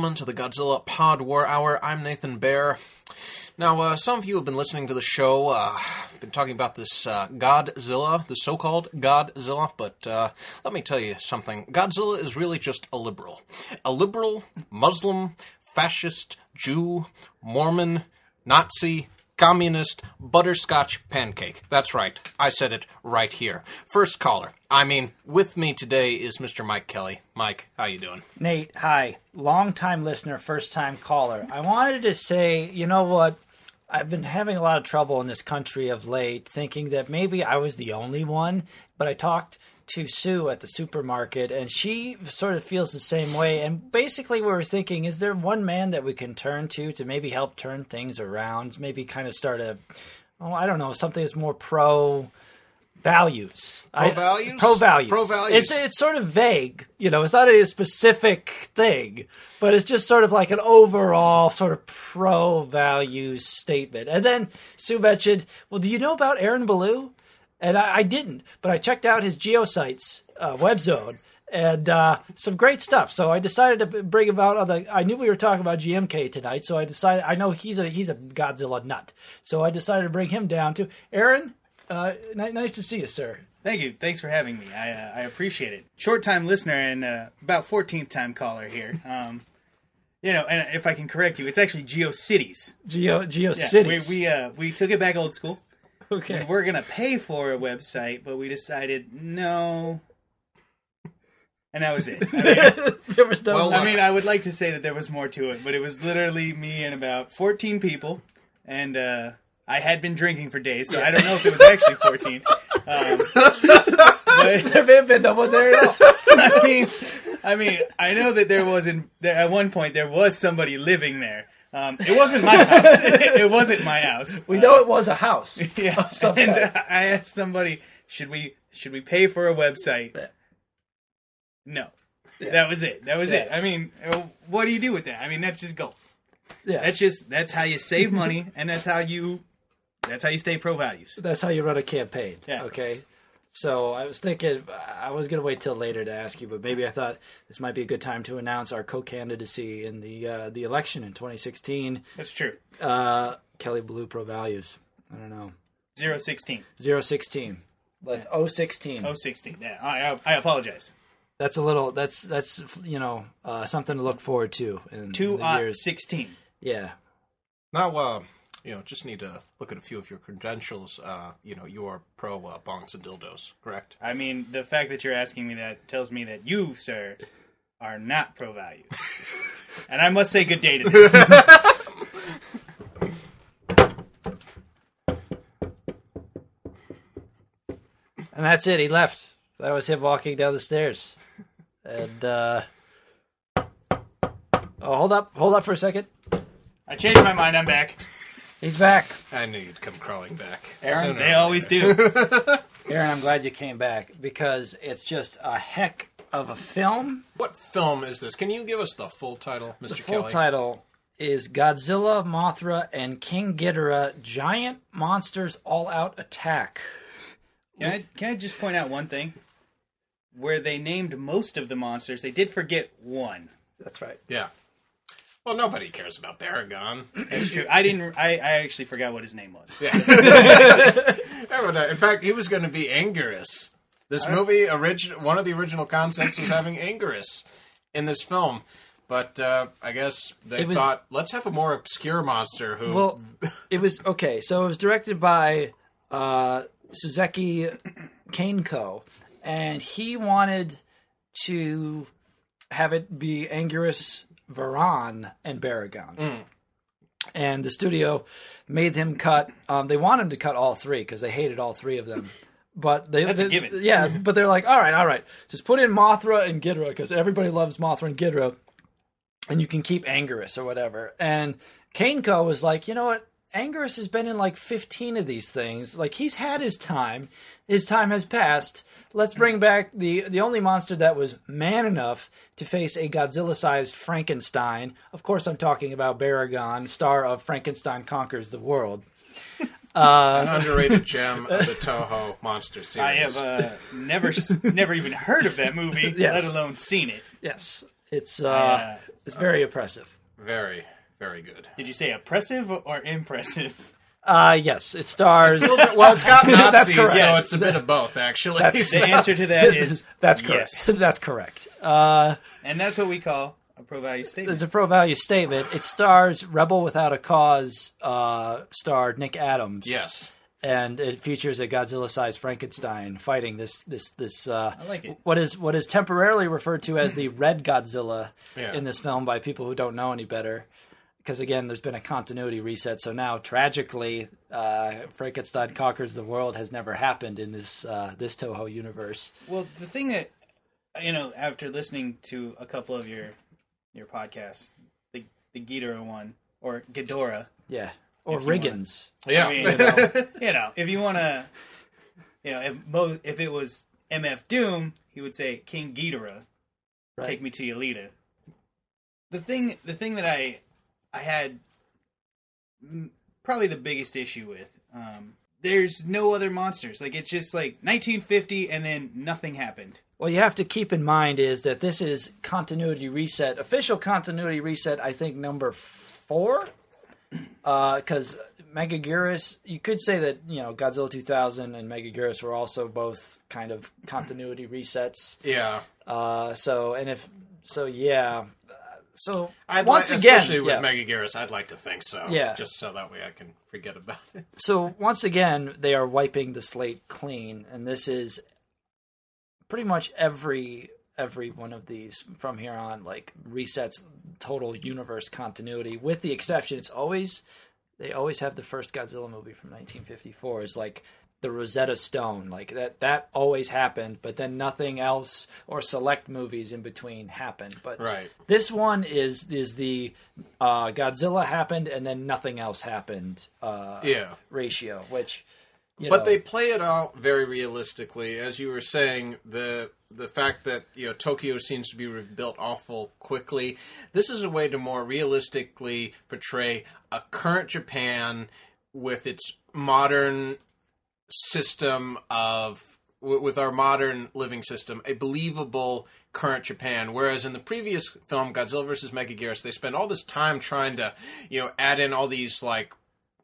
Gentlemen, to the Godzilla Pod War Hour. I'm Nathan Bear. Now, uh, some of you have been listening to the show, uh, been talking about this uh, Godzilla, the so-called Godzilla, but uh, let me tell you something. Godzilla is really just a liberal. A liberal, Muslim, fascist, Jew, Mormon, Nazi, communist, butterscotch pancake. That's right. I said it right here. First caller. I mean, with me today is Mr. Mike Kelly. Mike, how you doing? Nate, hi. Long time listener, first time caller. I wanted to say, you know what? I've been having a lot of trouble in this country of late, thinking that maybe I was the only one, but I talked to Sue at the supermarket, and she sort of feels the same way. And basically, we were thinking, is there one man that we can turn to to maybe help turn things around? Maybe kind of start a, oh, I don't know, something that's more pro values. Pro values? Pro values. Pro values. It's it's sort of vague, you know. It's not a specific thing, but it's just sort of like an overall sort of pro values statement. And then Sue mentioned, "Well, do you know about Aaron Ballew?" And I, I didn't, but I checked out his GeoCities uh, web zone. And uh, some great stuff. So I decided to bring about other. I knew we were talking about GMK tonight, so I decided. I know he's a he's a Godzilla nut, so I decided to bring him down to Aaron, uh, n- nice to see you, sir. Thank you. Thanks for having me. I uh, I appreciate it. Short time listener and uh, about 14th time caller here. Um, you know, and if I can correct you, it's actually GeoCities. Geo Yeah, GeoCities. we we uh, we took it back old school. okay. We're gonna pay for a website, but we decided no. And that was it. I mean, there was no. Well, I mean, I would like to say that there was more to it, but it was literally me and about 14 people, and uh, I had been drinking for days, so I don't know if it was actually 14. Um, but, there may have been no one there at all. I mean, I mean, I know that there was in there at one point there was somebody living there. Um, it wasn't my house. it wasn't my house. We know it was a house. Yeah, and uh, I asked somebody, should we should we pay for a website? Yeah. No, that was it. That was it. I mean, uh, what do you do with that? I mean, that's just go. Yeah, That's just that's how you save money, and that's how you that's how you stay pro values. that's how you run a campaign. Yeah. Okay. So I was thinking I was going to wait till later to ask you, but maybe I thought this might be a good time to announce our co-candidacy in the uh, the election in 2016. That's true. Uh, Kelly Ballew Pro Values. I don't know. Zero sixteen. 016. That's 016. Oh, 16. Yeah, I, I, I apologize. That's a little. That's that's you know uh, something to look forward to in Two the uh, years. 16. Yeah. Now, uh, you know, just need to look at a few of your credentials. Uh, you know, you are pro uh, bonks and dildos, correct? I mean, the fact that you're asking me that tells me that you, sir, are not pro values. and I must say good day to this. And that's it. He left. That was him walking down the stairs. And uh Oh, hold up. Hold up for a second. I changed my mind. I'm back. He's back. I knew you'd come crawling back. Aaron, sooner They always do. Aaron, I'm glad you came back because it's just a heck of a film. What film is this? Can you give us the full title, Mr. The full Kelly? title is Godzilla, Mothra, and King Ghidorah Giant Monsters All Out Attack. Can I, can I just point out one thing? Where they named most of the monsters, they did forget one. That's right. Yeah. Well, nobody cares about Baragon. That's true. I didn't. I, I actually forgot what his name was. Yeah, in fact, he was going to be Anguirus. This movie, origin- one of the original concepts was having Anguirus in this film. But uh, I guess they It was- thought, let's have a more obscure monster who. Well, it was okay. So it was directed by uh, Suzeki Kaneko, and he wanted to have it be Anguirus, Varan, and Baragon. And the studio made him cut. Um, they wanted him to cut all three because they hated all three of them. But they, That's a given. yeah. But they're like, all right, all right, just put in Mothra and Ghidorah because everybody loves Mothra and Ghidorah and you can keep Anguirus or whatever. And Kaneko was like, you know what? Anguirus has been in like 15 of these things. Like he's had his time. His time has passed. Let's bring back the the only monster that was man enough to face a Godzilla-sized Frankenstein. Of course, I'm talking about Baragon, star of Frankenstein Conquers the World. an underrated gem of the Toho monster series. I have uh, never, never even heard of that movie, Yes. let alone seen it. Yes. It's uh, Uh, it's very impressive. Very, very good. Did you say oppressive or impressive? Uh, yes, it stars. It's bit, well, it's got That's Nazis, so correct. it's a bit of both, actually. That's- The answer to that is That's correct. Yes. That's correct. Uh, and that's what we call a pro value statement. it's a pro value statement. It stars Rebel Without a Cause uh, star Nick Adams. yes. and it features a Godzilla-sized Frankenstein fighting this this this. Uh, I like it. What is what is temporarily referred to as the Red Godzilla Yeah. in this film by people who don't know any better. Because again, there's been a continuity reset, so now tragically, uh, Frankenstein conquers the world has never happened in this uh, this Toho universe. Well, the thing that you know, after listening to a couple of your your podcasts, the the Ghidorah one or Ghidorah, Yeah, or If you wanna- Riggins. Yeah. I mean, you know, you know, if you want to, you know, if Mo, if it was MF Doom, he would say King Ghidorah, Right. take me to Yelita. The thing, the thing that I, I had probably the biggest issue with. Um, there's no other monsters. Like it's just like 1950, and then nothing happened. What you have to keep in mind is that this is continuity reset, official continuity reset. I think number four, because Megaguirus. You could say that you know Godzilla 2000 and Megaguirus were also both kind of continuity resets. Yeah. Uh, so and if so, yeah. So I'd once like, again, especially with yeah. Mega Garrus, I'd like to think so. Yeah. Just so that way I can forget about it. so once again they are wiping the slate clean and this is pretty much every every one of these from here on like resets total universe continuity with the exception it's always they always have the first godzilla movie from 1954 is like the rosetta stone like that that always happened but then nothing else or select movies in between happened but Right. this one is is the uh, Godzilla happened and then nothing else happened uh, Yeah. ratio, which But know, they play it out very realistically, as you were saying. The the fact that you know Tokyo seems to be rebuilt awful quickly. This is a way to more realistically portray a current Japan with its modern system of with our modern living system, a believable current Japan. Whereas in the previous film, Godzilla vs. Megaguirus, they spend all this time trying to, you know, add in all these like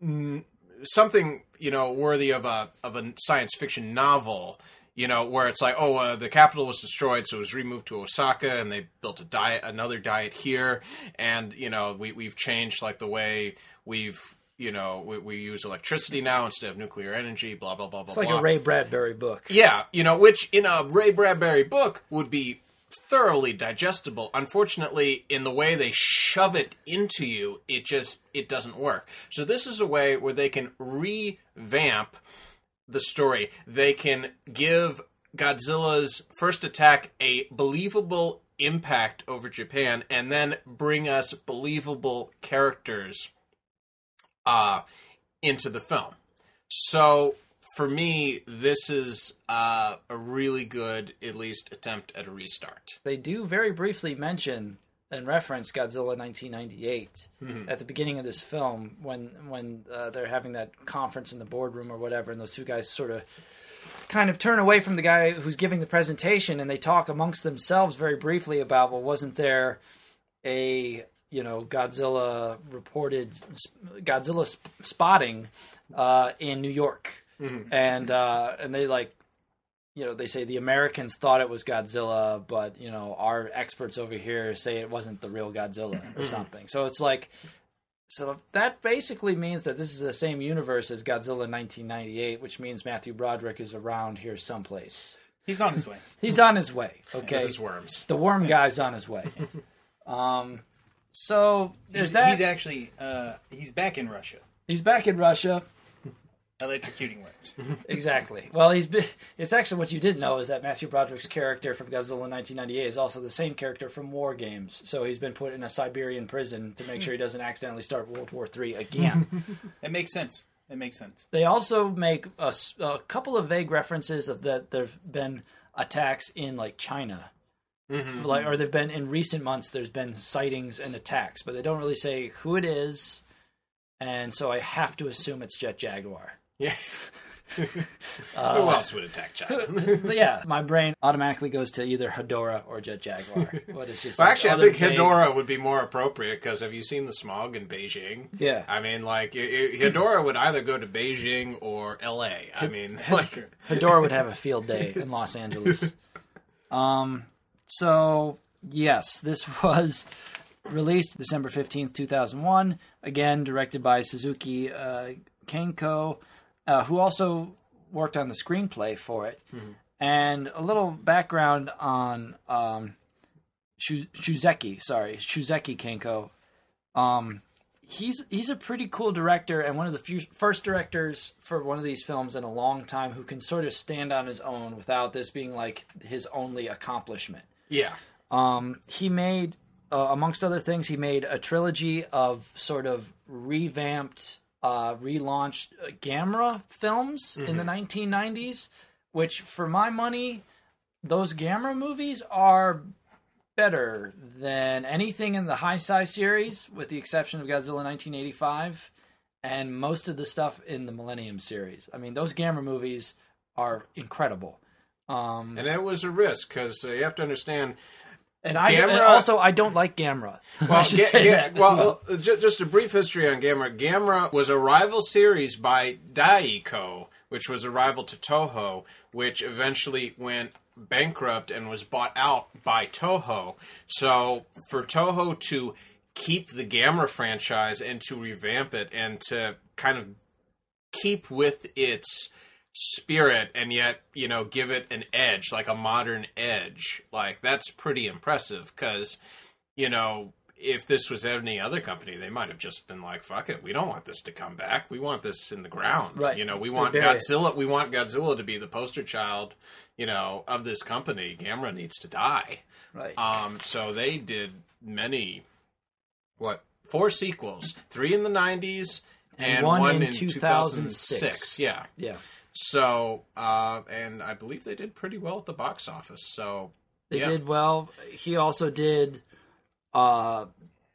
n- something you know worthy of a of a science fiction novel. You know, where it's like, oh, uh, the capital was destroyed, so it was removed to Osaka, and they built a diet, another diet here, and you know, we we've changed like the way we've you know we, we use electricity now instead of nuclear energy. Blah blah blah blah. it's like blah. a Ray Bradbury book. Yeah, you know, which in a Ray Bradbury book would be thoroughly digestible. Unfortunately, in the way they shove it into you, it just it doesn't work. So this is a way where they can revamp the story. They can give Godzilla's first attack a believable impact over Japan and then bring us believable characters uh into the film. So for me, this is uh, a really good, at least, attempt at a restart. They do very briefly mention and reference Godzilla 1998 Mm-hmm. at the beginning of this film when when uh, they're having that conference in the boardroom or whatever, and those two guys sort of kind of turn away from the guy who's giving the presentation, and they talk amongst themselves very briefly about well, wasn't there a you know Godzilla reported Godzilla sp- spotting uh, in New York, and uh, and they like you know they say the Americans thought it was Godzilla, but you know our experts over here say it wasn't the real Godzilla or something. So it's like. So that basically means that this is the same universe as Godzilla 1998, which means Matthew Broderick is around here someplace. He's on his way. He's on his way. With Okay, his worms. the worm guy's on his way. Um, so there's He's, that. he's actually uh, he's back in Russia, he's back in Russia. electrocuting worms. Exactly. Well, he's been, it's actually what you didn't know is that Matthew Broderick's character from Godzilla 1998 is also the same character from War Games. So he's been put in a Siberian prison to make sure he doesn't accidentally start World War III again. it makes sense. It makes sense. they also make a couple of vague references of that there've been attacks in like China. Mm-hmm, like, mm-hmm. or there've been in recent months. There's been sightings and attacks, but they don't really say who it is, and so I have to assume it's Jet Jaguar. Yeah. Who uh, else would attack China? yeah, my brain automatically goes to either Hedora or Jet Jaguar. What is just Well, like actually, I think vague- Hedora would be more appropriate because have you seen the smog in Beijing? Yeah. I mean, like Hedora would either go to Beijing or L.A. I mean, like, Hedora would have a field day in Los Angeles. Um, so yes, this was released December fifteenth, two thousand one. Again, directed by Suzuki uh, Kaneko, uh, who also worked on the screenplay for it. And a little background on um, Shu- Shuzeki, sorry, Shuzeki Kaneko. Um, he's he's a pretty cool director and one of the few first directors for one of these films in a long time who can sort of stand on his own without this being like his only accomplishment. Yeah, Um, he made, uh, amongst other things, he made a trilogy of sort of revamped, uh, relaunched uh, Gamera films in the 1990s, which, for my money, those Gamera movies are better than anything in the Heisei series, with the exception of Godzilla 1985, and most of the stuff in the Millennium series. I mean, those Gamera movies are incredible. Um, and it was a risk because uh, you have to understand. and I and also I don't like Gamera. Well, Ga- Ga- that. well, uh, ju- just a brief history on Gamera. Gamera was a rival series by Daiei, which was a rival to Toho, which eventually went bankrupt and was bought out by Toho. So for Toho to keep the Gamera franchise and to revamp it and to kind of keep with its spirit and yet you know give it an edge like a modern edge like that's pretty impressive because you know if this was any other company they might have just been like fuck it we don't want this to come back we want this in the ground Right. you know we want bury it. godzilla we want godzilla to be the poster child you know of this company gamera needs to die right. um so they did many what four sequels three in the 90s and, one in in 2006. 2006 yeah yeah, so, uh, and I believe they did pretty well at the box office. So, they yeah. did well. He also did uh,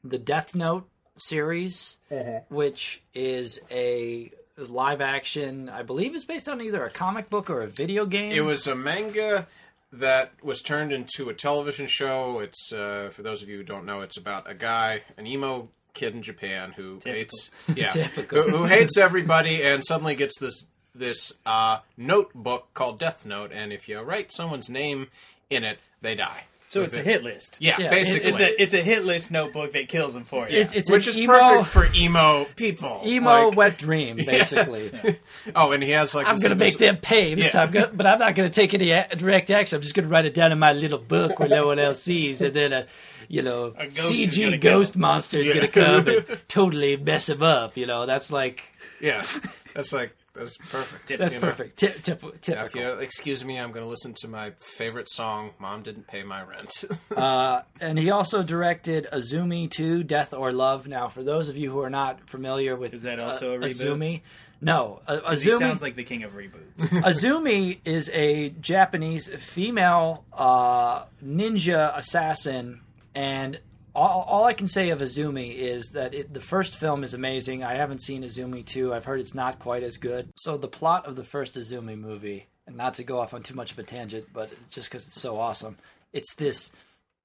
the Death Note series, Mm-hmm. which is a live action. I believe is based on either a comic book or a video game. it was a manga that was turned into a television show. It's uh, for those of you who don't know, it's about a guy, an emo kid in Japan who hates, yeah, who, who hates everybody, and suddenly gets this this uh, notebook called Death Note, and if you write someone's name in it, they die. So it's a hit list. Yeah, Yeah, basically. It's a it's a hit list notebook that kills them for you. It's, it's which is emo, perfect for emo people. emo Like- wet dream, basically. Oh, and he has like I'm going to make them pay this Yeah. time, but I'm not going to take any a- direct action. I'm just going to write it down in my little book where no one else sees, and then a, you know, A ghost is gonna CG ghost go. monster is Yeah. going to come and totally mess him up. You know, that's like Yeah, that's like that's perfect. that's you know? perfect. Ti- tip- Now, if you excuse me, I'm going to listen to my favorite song. Mom didn't pay my rent. Uh, and he also directed Azumi 2, Death or Love. Now, for those of you who are not familiar with Is that also a reboot? Azumi, no, uh, he Azumi sounds like the king of reboots. Azumi is a Japanese female uh, ninja assassin, and all, all I can say of Azumi is that it, the first film is amazing. I haven't seen Azumi 2. I've heard it's not quite as good. So the plot of the first Azumi movie, and not to go off on too much of a tangent, but just because it's so awesome, it's this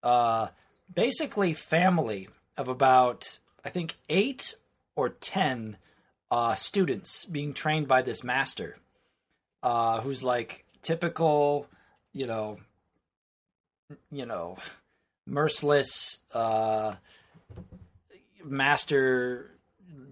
uh, basically family of about I think eight or ten uh, students being trained by this master uh, who's like typical, you know, you know, merciless uh, master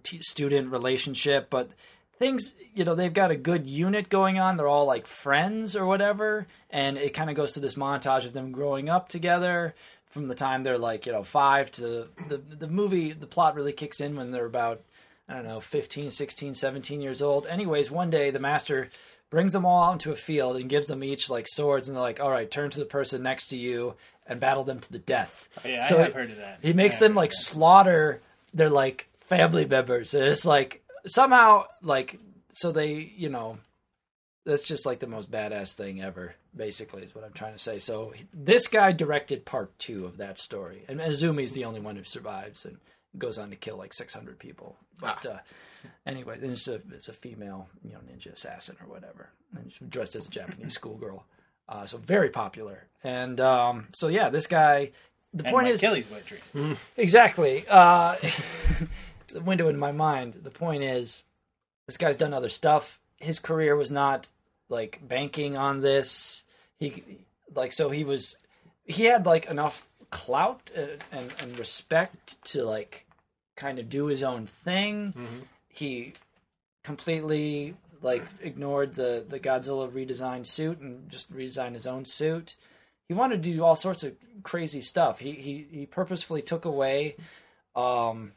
t- student relationship, but things you know they've got a good unit going on. They're all like friends or whatever and it kind of goes to this montage of them growing up together from the time they're like you know five to the the movie the plot really kicks in when they're about i don't know 15 16 17 years old. Anyways one day the master brings them all out into a field and gives them each like swords and they're like all right turn to the person next to you and battle them to the death Yeah, I So have it- heard of that. he makes them like of that. slaughter their like family members. And it's like somehow like so they you know that's just like the most badass thing ever. Basically, is what I'm trying to say. So this guy directed part two of that story, and Azumi's the only one who survives, and goes on to kill like 600 people. But uh, anyway, then it's a it's a female, you know, ninja assassin or whatever, and she's dressed as a Japanese schoolgirl. Uh, so very popular, and um, so yeah, this guy. The And point is Kelly's wet dream. exactly uh, the window in my mind. The point is, this guy's done other stuff. His career was not like banking on this. He like so he was he had like enough clout and and, and respect to like kind of do his own thing. He completely like ignored the the Godzilla redesigned suit and just redesigned his own suit. He wanted to do all sorts of crazy stuff. He he he purposefully took away um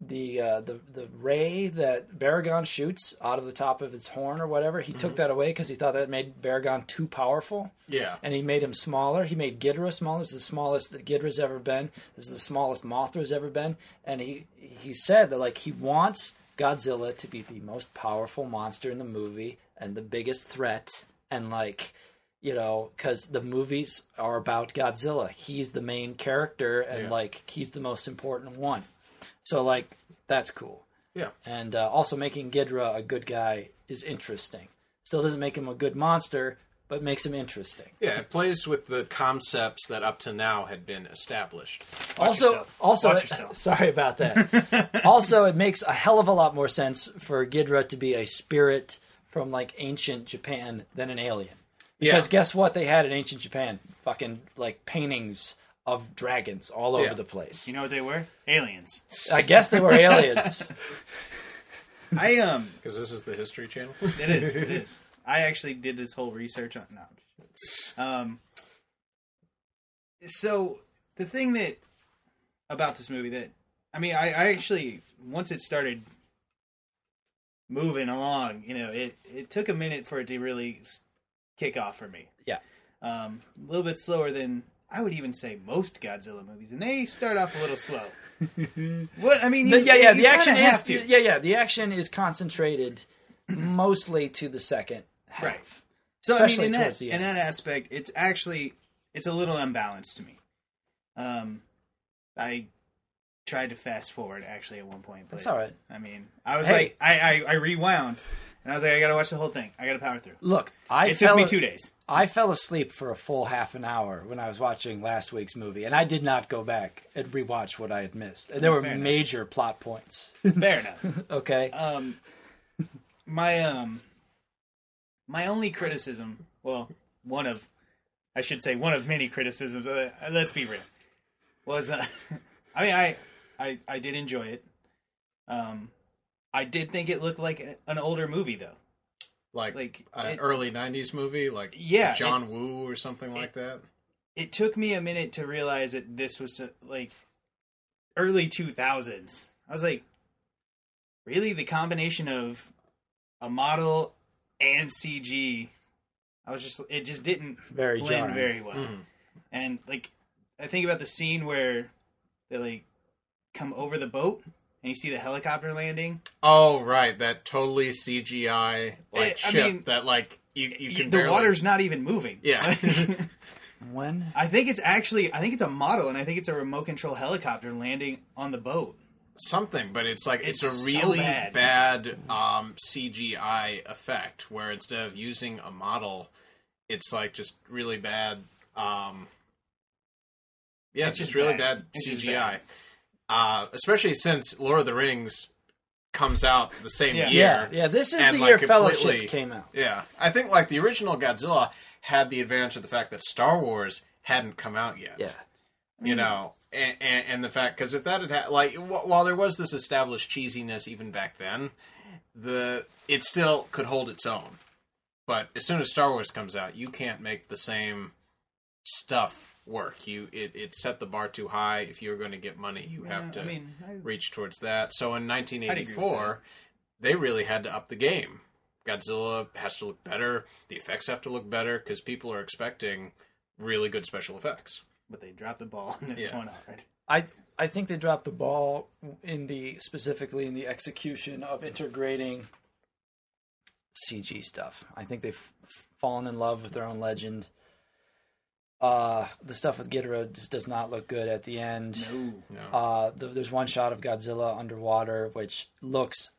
the uh, the the ray that Baragon shoots out of the top of its horn or whatever. He took that away because he thought that made Baragon too powerful Yeah. and he made him smaller. He made Ghidorah smaller. This is the smallest that Ghidorah's ever been. This is the smallest Mothra's ever been. And he he said that like he wants Godzilla to be the most powerful monster in the movie and the biggest threat. And like you know, because the movies are about Godzilla. He's the main character, and Yeah. like he's the most important one. So like that's cool. Yeah. And uh, also making Ghidorah a good guy is interesting. Still doesn't make him a good monster, but makes him interesting. Yeah, it plays with the concepts that up to now had been established. also, yourself. also, Watch yourself. sorry about that. also, it makes a hell of a lot more sense for Ghidorah to be a spirit from like ancient Japan than an alien. Because Yeah. guess what? They had in ancient Japan fucking like paintings of dragons all over Yeah. the place. You know what they were? Aliens. I guess they were aliens. I um, Because this is the History Channel. it is, it is. I actually did this whole research on no. Um. So the thing that about this movie that I mean, I, I actually once it started moving along, you know, it it took a minute for it to really kick off for me. Yeah. Um, a little bit slower than I would even say most Godzilla movies, and they start off a little slow. what I mean, you, yeah, yeah. you The action is to. yeah, yeah. The action is concentrated mostly to the second half. Right. So Especially I mean, in that in that aspect, it's actually it's a little unbalanced to me. Um, I tried to fast forward actually at one point, but That's all right. I mean, I was Hey. like, I, I I rewound, and I was like, I gotta watch the whole thing. I gotta power through. Look, I It took me two days. I fell asleep for a full half an hour when I was watching last week's movie, and I did not go back and rewatch what I had missed. And there were Fair enough. major plot points. Fair enough. Okay, Um, my um, my only criticism, well, one of, I should say, one of many criticisms. Uh, let's be real, was uh, I mean, I, I, I did enjoy it. Um, I did think it looked like an older movie, though. Like, Like, an it- early 90s movie, like Yeah, John Woo or something like that. It took me a minute to realize that this was uh, like early two thousands. I was like, really, the combination of a model and CG. I was just, it just didn't very blend jarring. very well. Mhm. And like, I think about the scene where they like come over the boat and you see the helicopter landing. Oh, right. That totally CGI like Eh, I ship mean, that like you, you can the barely... water's not even moving. Yeah. When I think it's actually, I think it's a model, and I think it's a remote control helicopter landing on the boat. Something, but it's like it's, It's a so really bad. bad, um, CGI effect where instead of using a model, it's like just really bad. Um, yeah, it's, It's just just really bad. bad, CGI. bad. Uh, especially since Lord of the Rings comes out the same Yeah. year. yeah, yeah, this is And, the like, year completely- Fellowship came out. Yeah, I think like the original Godzilla had the advantage of the fact that Star Wars hadn't come out yet. Yeah, you know, and, and, and the fact because if that had ha- like wh- while there was this established cheesiness even back then, the it still could hold its own. But as soon as Star Wars comes out, you can't make the same stuff work. You it, it set the bar too high. If you're going to get money, you have to I mean, I- reach towards that. So in 1984, they really had to up the game. Godzilla has to look better. The effects have to look better because people are expecting really good special effects. But they dropped the ball in this Yeah. one already. I I think they dropped the ball in the specifically in the execution of integrating CG stuff. I think they've fallen in love with their own legend. Uh, the stuff with Ghidorah just does not look good at the end. Ooh. Uh, th there's one shot of Godzilla underwater, which looks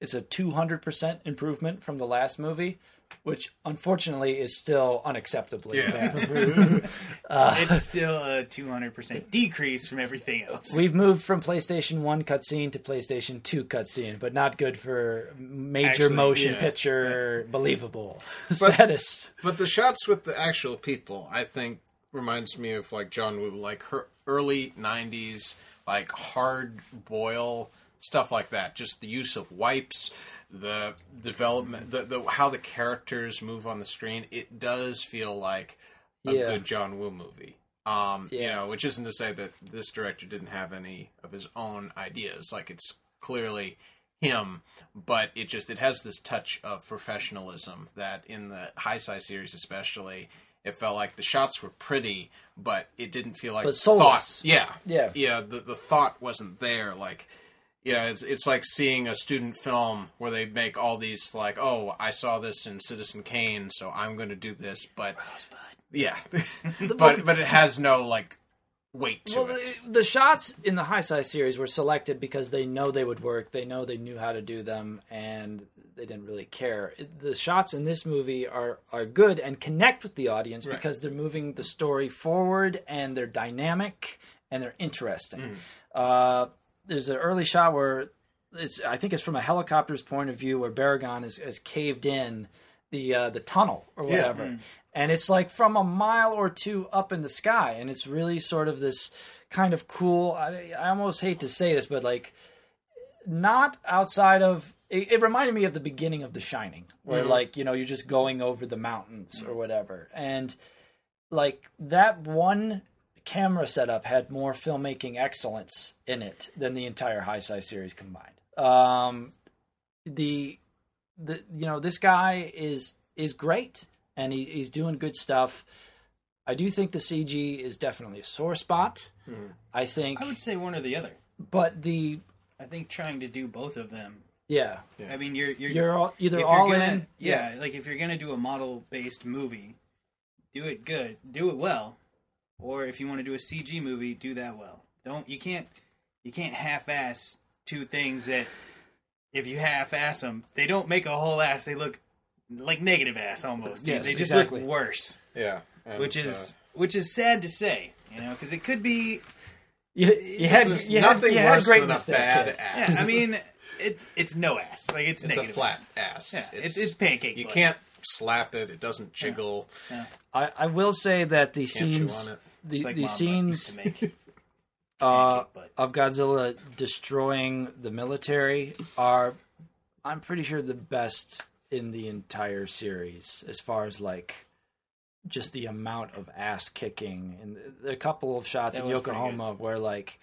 it's a 200% improvement from the last movie, which unfortunately is still unacceptably Yeah. bad. Uh, it's still a 200% decrease from everything else. We've moved from PlayStation 1 cutscene to PlayStation 2 cutscene, but not good for major Actually, motion yeah. picture believable status. But the shots with the actual people, I think, reminds me of like John Woo, like her early '90s, like hard boil stuff like that. Just the use of wipes, the development, the, the how the characters move on the screen. It does feel like a Yeah. good John Woo movie. Um, you know, which isn't to say that this director didn't have any of his own ideas. Like it's clearly him, but it just it has this touch of professionalism that in the Heisei series especially it felt like the shots were pretty, but it didn't feel like But thought. Yeah, Yeah. yeah. The the thought wasn't there. Like, yeah, it's it's like seeing a student film where they make all these like, oh, I saw this in Citizen Kane, so I'm going to do this. But yeah, but but it has no like weight to Well, it. the, the shots in the Heisei series were selected because they know they would work. They know they knew how to do them, and they didn't really care. The shots in this movie are are good and connect with the audience Right. because they're moving the story forward and they're dynamic and they're interesting. Uh, there's an early shot where it's I think it's from a helicopter's point of view where Baragon is, is caved in the uh, the tunnel or Yeah. whatever, and it's like from a mile or two up in the sky, and it's really sort of this kind of cool. I, I almost hate to say this, but like not outside of. It, it reminded me of the beginning of The Shining, where like you know you're just going over the mountains or whatever, and like that one camera setup had more filmmaking excellence in it than the entire Heisei series combined. Um, the the you know this guy is is great and he, he's doing good stuff. I do think the CG is definitely a sore spot. I think, I would say one or the other. but the I think trying to do both of them. yeah, I mean, you're you're, you're all, either all you're gonna, in, Yeah, like if you're gonna do a model based movie, do it good, do it well, or if you want to do a CG movie, do that well. Don't you can't you can't half ass two things that if you half ass them, they don't make a whole ass. They look like negative ass almost. dude. Yes, they just exactly. look worse, Yeah, and, which uh, is which is sad to say, you know, because it could be. You, you had there's you had, nothing you had worse than a bad kid. Yeah, ass. I mean, it's it's no ass. Like it's, it's a flat ass. ass. Yeah, it's, it's pancake. You butt. can't slap it; it doesn't jiggle. I, I will say that the Can't chew scenes on it. The, like the scenes uh, of Godzilla destroying the military are, I'm pretty sure, the best in the entire series as far as like just the amount of ass kicking and a couple of shots That in Yokohama where like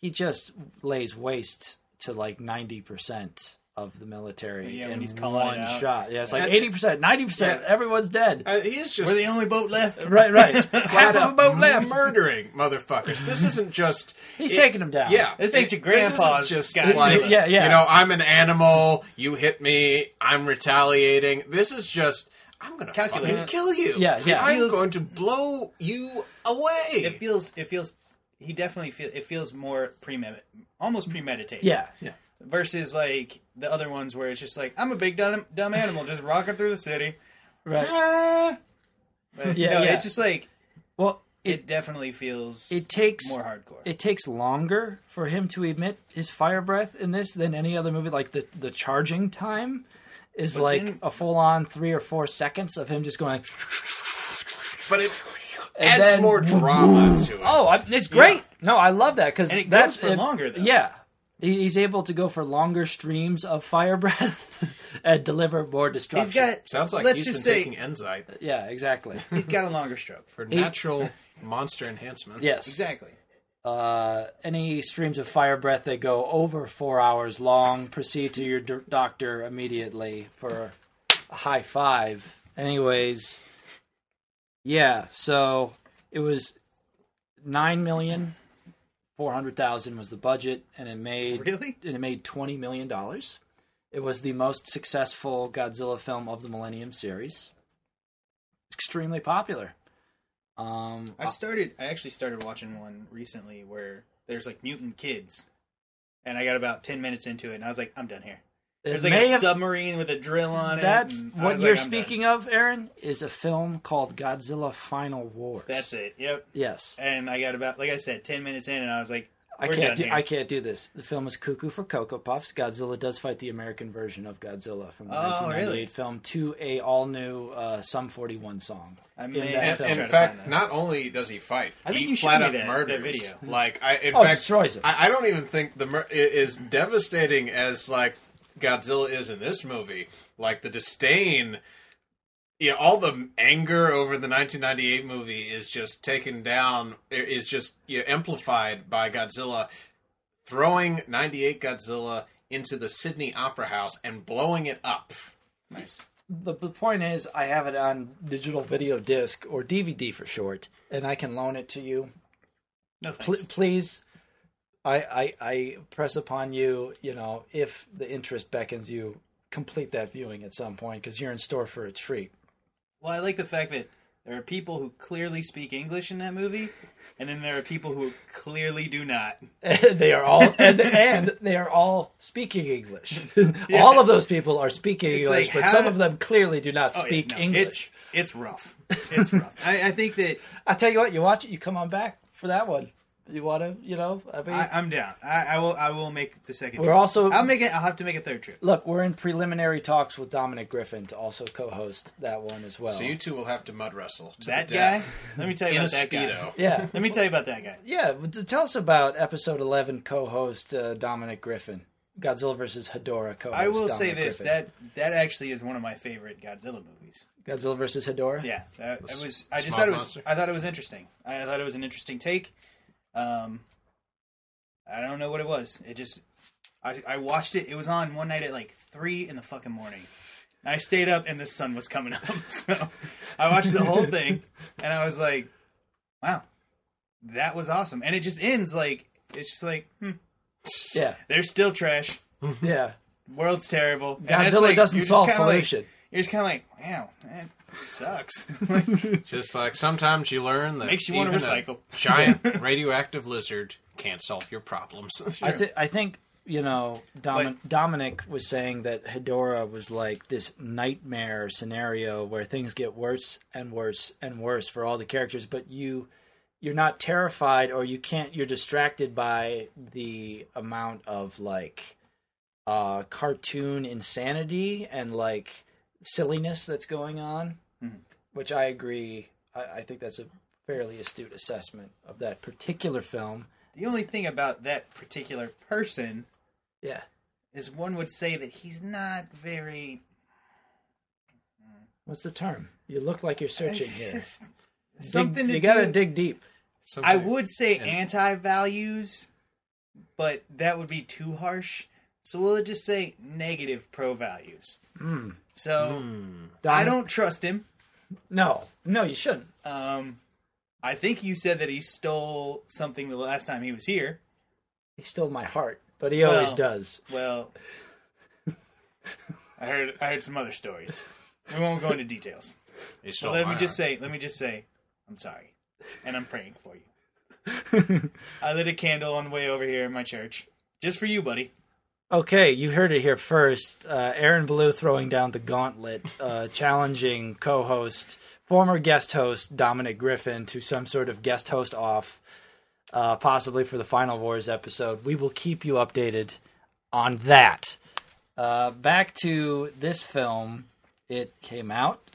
he just lays waste to like 90% of the military Yeah, in he's one shot. Yeah, it's like 80%, 90%, everyone's dead. Uh, he's just We're the only boat left. right, right. Half of a boat left. murdering motherfuckers. This isn't just He's it- taking them down. Yeah, This ain't your isn't grandpa's just Godzilla. like Yeah, yeah. You know, I'm an animal. You hit me. I'm retaliating. This is just. I'm gonna Calculated. fucking kill you. Yeah, yeah. I'm Feels- going to blow you away. It feels. It feels. He definitely feel. It feels more premeditated, almost premeditated. Yeah. yeah. Versus like the other ones where it's just like I'm a big dumb dumb animal just rocking through the city. Right. Ah. But, Yeah, no, yeah. It's just like Well, it definitely feels. it takes more hardcore. it takes longer for him to emit his fire breath in this than any other movie. Like the the charging time is But like then- a full on three or four seconds of him just going. But it adds then- more drama to it. Oh, I, it's great. No, I love that because And it that's goes for longer, though. Yeah, he's able to go for longer streams of fire breath and deliver more destruction. he's got. sounds like let's he's been say taking Enzyte yeah, exactly. he's got a longer stroke. for natural monster enhancement. yes, Exactly. uh, any streams of fire breath that go over four hours long, proceed to your d- doctor immediately for a high five. Anyways, yeah, so it was nine million four hundred thousand was the budget, and it made Really? and it made twenty million dollars. It was the most successful Godzilla film of the Millennium series. Extremely popular. Um, I started. I actually started watching one recently where there's like mutant kids, and I got about ten minutes into it, and I was like, I'm done here. It There's like a have- submarine with a drill on it. That's what you're like, I'm done. speaking of, Aaron. Is a film called Godzilla Final Wars. That's it. Yep. Yes, And I got about, like I said, ten minutes in, and I was like, I can't do. here. I can't do this. The film is Cuckoo for Cocoa Puffs. Godzilla does fight the American version of Godzilla from the Oh, 1998 really? film to a all new uh, Sum 41 song. I In may have to. In try to fact, not only does he fight, I think he you showed flat me up that- that video. Like, I, in Oh, fact, destroys it. I, I don't even think the mur- is devastating as like Godzilla is in this movie. Like the disdain, yeah, all the anger over the 1998 movie is just taken down. Is just you know, amplified by Godzilla throwing 98 Godzilla into the Sydney Opera House and blowing it up. nice. The, the point is, I have it on digital video disc or DVD for short, and I can loan it to you. No Pl- thanks. please, I, I I press upon you. You know, if the interest beckons you, complete that viewing at some point because you're in store for a treat. Well, I like the fact that there are people who clearly speak English in that movie, and then there are people who clearly do not. they are all and, and they are all speaking English. All of those people are speaking It's English, like, but some of them clearly do not Oh, yeah, speak no, English. It's it's rough. It's rough. I, I think that I tell you what, you watch it, you come on back for that one. You want to, you know, I mean, I, I'm down. I, I will. I will make the second. We're trip. also- I'll make it. I'll have to make a third trip. look, we're in preliminary talks with Dominic Griffin to also co-host that one as well. So you two will have to mud wrestle to That the guy. Let me tell you in a about that guy. yeah, Let me tell you about that guy. yeah. Tell us about episode eleven co-host uh, Dominic Griffin, Godzilla versus Hedorah co-host. I will say this: Griffin. that that actually is one of my favorite Godzilla movies. Godzilla versus Hedorah. Yeah, that, it was. I just smog thought it was. monster? I thought it was interesting. I thought it was an interesting take. Um, I don't know what it was. It just. I I watched it. It was on one night at like three in the fucking morning. And I stayed up and the sun was coming up, so I watched the whole thing, and I was like, "Wow, that was awesome!" And it just ends like it's just like, hmm, yeah, they're still trash. yeah. World's terrible. Godzilla like- doesn't solve kinda like- pollution. you're just kind of like, wow, that sucks. Like, Just like sometimes you learn that Makes you wanna even recycle. a giant radioactive lizard can't solve your problems. I, th- I think you know Domin- Like- Dominic was saying that Hedora was like this nightmare scenario where things get worse and worse and worse for all the characters, but you you're not terrified or you can't you're distracted by the amount of like uh cartoon insanity and like silliness that's going on mm-hmm. which i agree I, I think that's a fairly astute assessment of that particular film the only thing about that particular person yeah is one would say that he's not very. Mm. What's the term? You look like you're searching it's here. just Dig- something to you gotta do- dig deep. Something- I would say And- anti values, but that would be too harsh. So we'll just say negative pro values. So Hmm. I don't trust him. No, no, you shouldn't. Um, I think you said that he stole something the last time he was here. He stole my heart, but he always does. Well, I heard I heard some other stories. We won't go into details. He So stole let my me just heart. say, let me just say, I'm sorry, and I'm praying for you. I lit a candle on the way over here in my church, just for you, buddy. Okay, you heard it here first. Uh, Aaron Ballew throwing down the gauntlet, uh, challenging co-host, former guest host Dominic Griffin to some sort of guest host off, uh, possibly for the Final Wars episode. We will keep you updated on that. Uh, back to this film. It came out.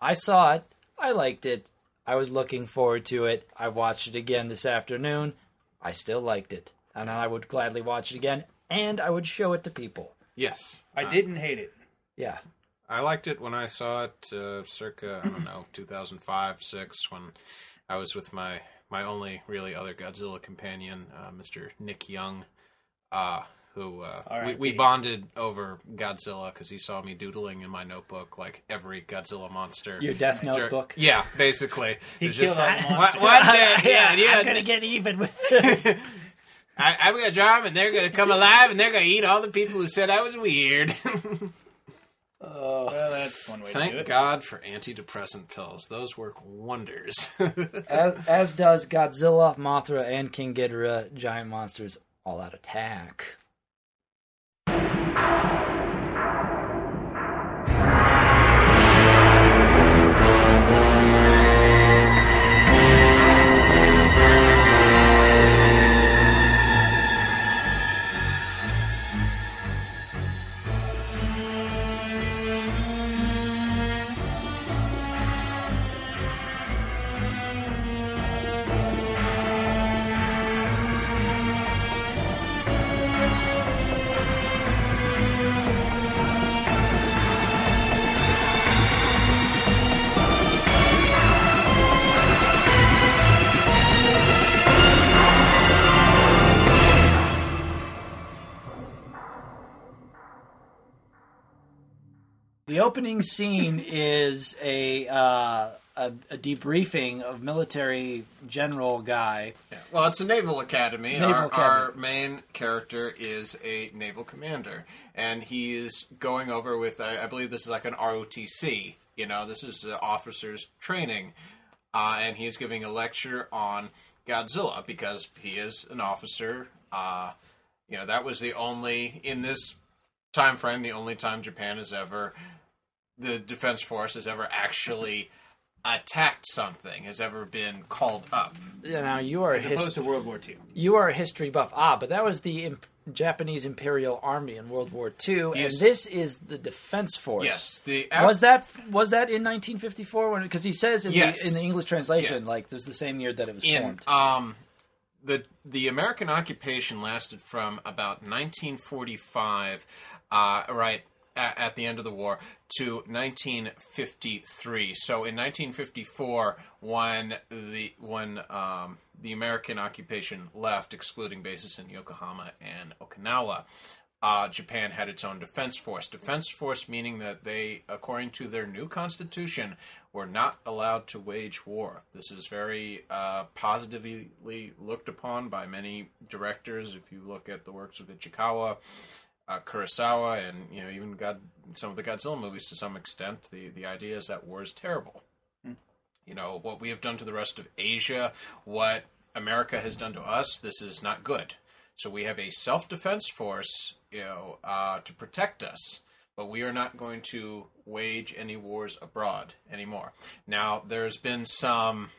I saw it. I liked it. I was looking forward to it. I watched it again this afternoon. I still liked it. And I would gladly watch it again. And I would show it to people. Yes, I didn't hate it. Yeah. I liked it when I saw it, uh, circa I don't know, 2005, six, when I was with my my only really other Godzilla companion, uh, Mr. Nick Young, uh, who uh, we, we bonded over Godzilla because he saw me doodling in my notebook like every Godzilla monster. Your Death Sure. Notebook. Yeah, basically. He It's killed all like, the what, monsters. what the- yeah, yeah. I'm gonna get even with. I, I'm gonna draw them, and they're gonna come alive, and they're gonna eat all the people who said I was weird. Oh, Well, that's one way to Thank. God for antidepressant pills. Those work wonders. as, as does Godzilla, Mothra, and King Ghidorah, giant monsters all out attack. The opening scene is a, uh, a a debriefing of military general guy. well, it's a naval academy. Naval our, academy. our main character is a naval commander, and he is going over with. I, I believe this is like an ROTC. You know, this is uh, officers training, uh, and he's giving a lecture on Godzilla because he is an officer. Uh, you know, that was the only in this time frame the only time Japan has ever the defense force has ever actually attacked something has ever been called up. Yeah, Now you are As his- opposed to World War II. you are a history buff. Ah, but that was the imp- Japanese Imperial Army in World War II, Yes. and this is the Defense Force. Yes, the Was that was that in 1954? When because he says in, Yes. the, in the English translation, Yeah. like there's the same year that it was in formed. um the the American occupation lasted from about 1945, uh, right at, the end of the war, to 1953. So in 1954, when the when um, the American occupation left, excluding bases in Yokohama and Okinawa. Uh, Japan had its own defense force. Defense force meaning that they, according to their new constitution, were not allowed to wage war. This is very uh, positively looked upon by many directors. If you look at the works of Ichikawa, uh, Kurosawa, and you know even God, some of the Godzilla movies to some extent, the the idea is that war is terrible. You know what we have done to the rest of Asia, what America has done to us. This is not good. So we have a self defense force, you know, uh, to protect us, but we are not going to wage any wars abroad anymore. Now, there's been some.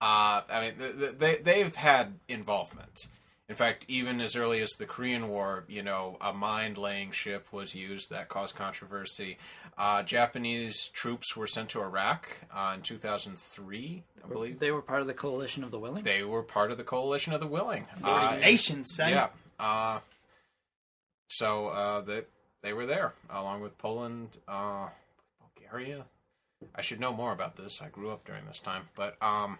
Uh, I mean, th- th- they they've had involvement. In fact, even as early as the Korean War, you know, a mind laying ship was used that caused controversy. Uh, Japanese troops were sent to Iraq uh, in 2003, I believe. They were part of the coalition of the willing. They were part of the coalition of the willing. Uh, Nations, son. yeah. Uh, so uh, they they were there along with Poland, uh, Bulgaria. I should know more about this. I grew up during this time, but um,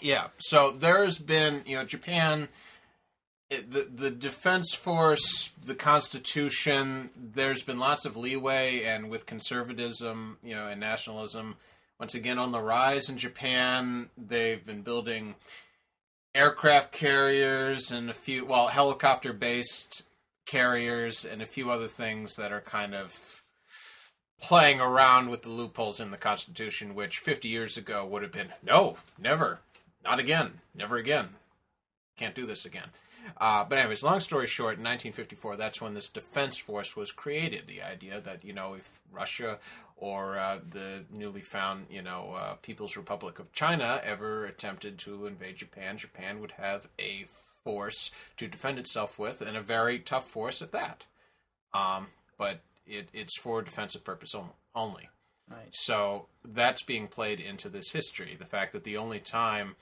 yeah. So there's been you know Japan. The the defense force, the Constitution. There's been lots of leeway, and with conservatism, you know, and nationalism, once again on the rise in Japan. They've been building aircraft carriers and a few, well, helicopter based carriers and a few other things that are kind of playing around with the loopholes in the Constitution, which 50 years ago would have been no, never, not again, never again. Can't do this again. Uh, but anyways, long story short, in 1954, that's when this defense force was created. The idea that you know if Russia or uh, the newly found you know uh, People's Republic of China ever attempted to invade Japan, Japan would have a force to defend itself with, and a very tough force at that. Um, but it, it's for defensive purpose only. Right. So that's being played into this history. The fact that the only time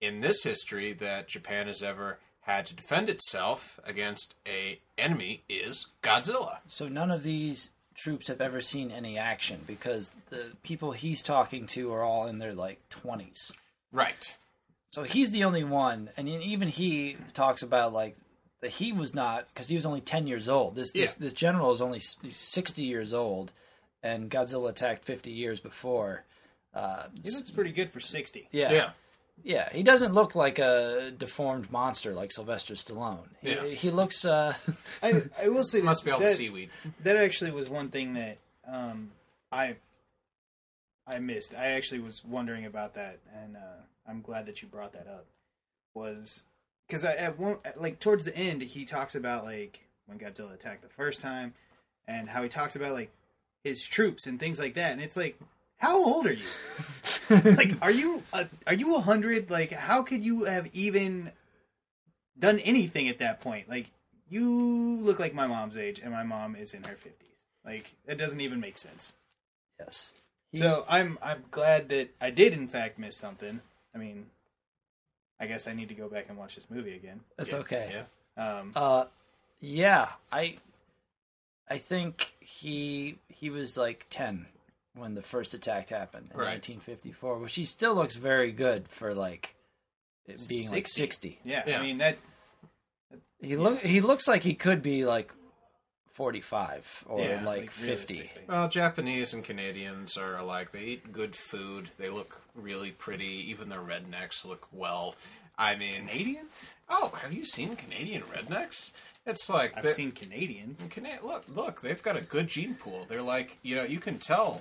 in this history that Japan has ever had to defend itself against a enemy is Godzilla. So none of these troops have ever seen any action because the people he's talking to are all in their like 20s. Right. So he's the only one, and even he talks about like that he was not because he was only 10 years old. This this, Yeah. this general is only 60 years old, and Godzilla attacked 50 years before. Uh, He looks pretty good for 60. yeah. Yeah. Yeah, he doesn't look like a deformed monster like Sylvester Stallone. He, Yeah. he looks. Uh, I, I will say this, Must be all the seaweed. that actually was one thing that um, I I missed. I actually was wondering about that, and uh, I'm glad that you brought that up. Was because I at one like towards the end he talks about like when Godzilla attacked the first time, and how he talks about like his troops and things like that, and it's like. How old are you? like, are you uh, are you a hundred? Like, how could you have even done anything at that point? Like, you look like my mom's age, and my mom is in her fifties. Like, it doesn't even make sense. yes. So I'm I'm glad that I did in fact miss something. I mean, I guess I need to go back and watch this movie again. That's okay. Yeah. Um, Uh, yeah, I, I think he he was like ten when the first attack happened in Right. 1954, which he still looks very good for like it being like 60. 60. yeah, Yeah. I mean that. He look he looks like he could be like 45 or Yeah, like, 50. Well, Japanese and Canadians are alike. They eat good food. They look really pretty. Even their rednecks look well. I mean, Canadians? Oh, have you seen Canadian rednecks? It's like I've seen Canadians. Cana- look, look, they've got a good gene pool. They're like, you know, you can tell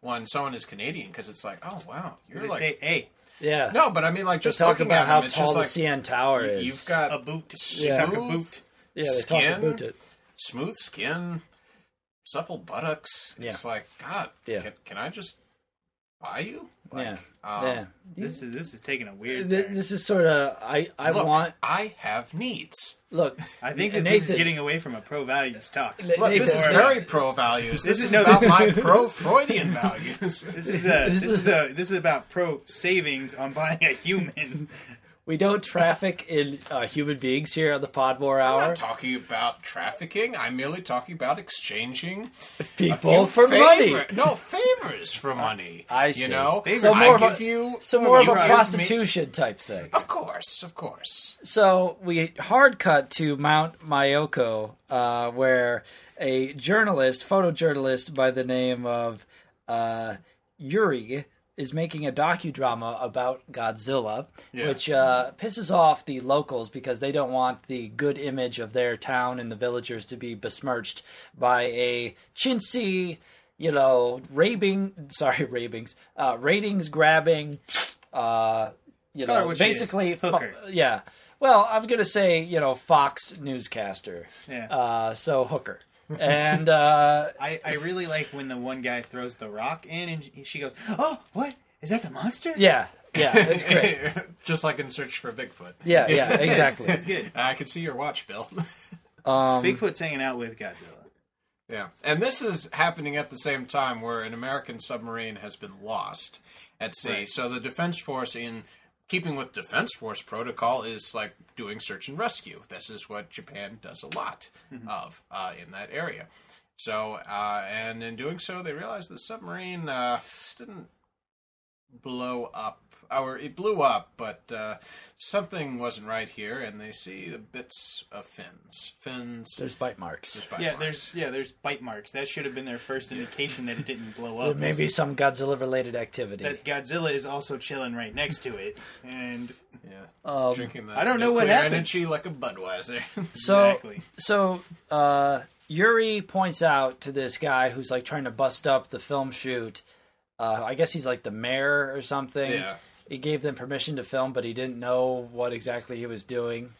when someone is Canadian because it's like, oh wow, you're They like, say, "Hey, Yeah. no, but I mean, like, They just talk looking about at how them, tall just the like CN Tower is. you've got a boot." Yeah. They talk a boot. yeah, they skin. talk about it. smooth skin, supple buttocks. It's like, God, Yeah. can, can I just buy you? Like, yeah. um, yeah. This is this is taking a weird. Th- This is sort of I I Look, want I have needs. look. I think that Nathan, this is getting away from a pro values talk. Nathan- Look, this is very pro values. This, This is, is- no, about this is- my pro Freudian values. This is a, This this is a this is about pro savings on buying a human. We don't traffic in uh, human beings here on the Podmore Hour. I'm not talking about trafficking. I'm merely talking about exchanging People for money. No favors for money. I see. You know, So I more of a- you So more of a give me- prostitution type thing. Of course, of course. So we hard cut to Mount Myoko, uh, where a journalist, photojournalist by the name of uh, Yuri, is making a docudrama about Godzilla, Yeah. which uh, pisses off the locals because they don't want the good image of their town and the villagers to be besmirched by a chintzy, you know, raving, sorry, ravings, uh, ratings grabbing, uh, you her know, what she is. basically, fo- yeah. Well, I'm gonna say you know Fox newscaster. Yeah. Uh, so hooker, and uh, I, I really like when the one guy throws the rock in and she goes, "Oh, what is that? The monster?" yeah, yeah, it's great. Just like in Search for Bigfoot. Yeah, yeah, exactly. It's good. I can see your watch, Bill. Um, Bigfoot's hanging out with Godzilla. Yeah, and this is happening at the same time where an American submarine has been lost at sea. Right. So the Defense Force, in keeping with Defense Force protocol, is like doing search and rescue. This is what Japan does a lot of uh, in that area. So, uh, and in doing so, they realized the submarine uh, didn't blow up. Or it blew up, but uh, something wasn't right here, and they see the bits of fins. Fins. there's bite marks. there's bite Yeah, marks. there's yeah, there's bite marks. That should have been their first indication that it didn't blow up. Maybe some Godzilla related activity. that Godzilla is also chilling right next to it, and Yeah. Um, Drinking the I don't know what nuclear happened. energy like a Budweiser. so exactly. so uh, Yuri points out to this guy who's like trying to bust up the film shoot. Uh, I guess he's like the mayor or something. Yeah. He gave them permission to film, but he didn't know what exactly he was doing.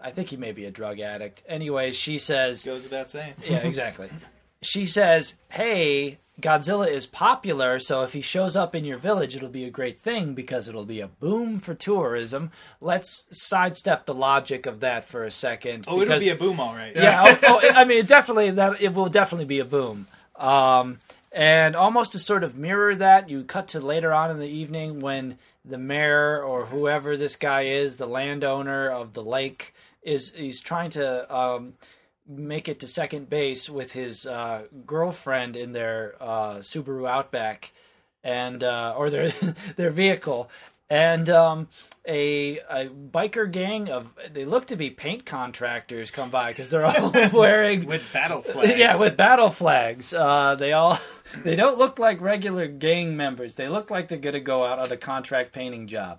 I think he may be a drug addict. Anyways, she says, goes without saying. yeah, exactly. She says, "Hey, Godzilla is popular, so if he shows up in your village, it'll be a great thing because it'll be a boom for tourism." Let's sidestep the logic of that for a second. Oh, it'll be a boom, all right. yeah. oh, oh, I mean, definitely that it will definitely be a boom. Um, and almost to sort of mirror that, you cut to later on in the evening when the mayor or whoever this guy is, the landowner of the lake, is he's trying to um, make it to second base with his uh, girlfriend in their uh, Subaru Outback, and uh, or their their vehicle, and um, a, a biker gang of they look to be paint contractors come by because they're all wearing With battle flags. yeah with battle flags. Uh, they all they don't look like regular gang members. They look like they're gonna go out on a contract painting job.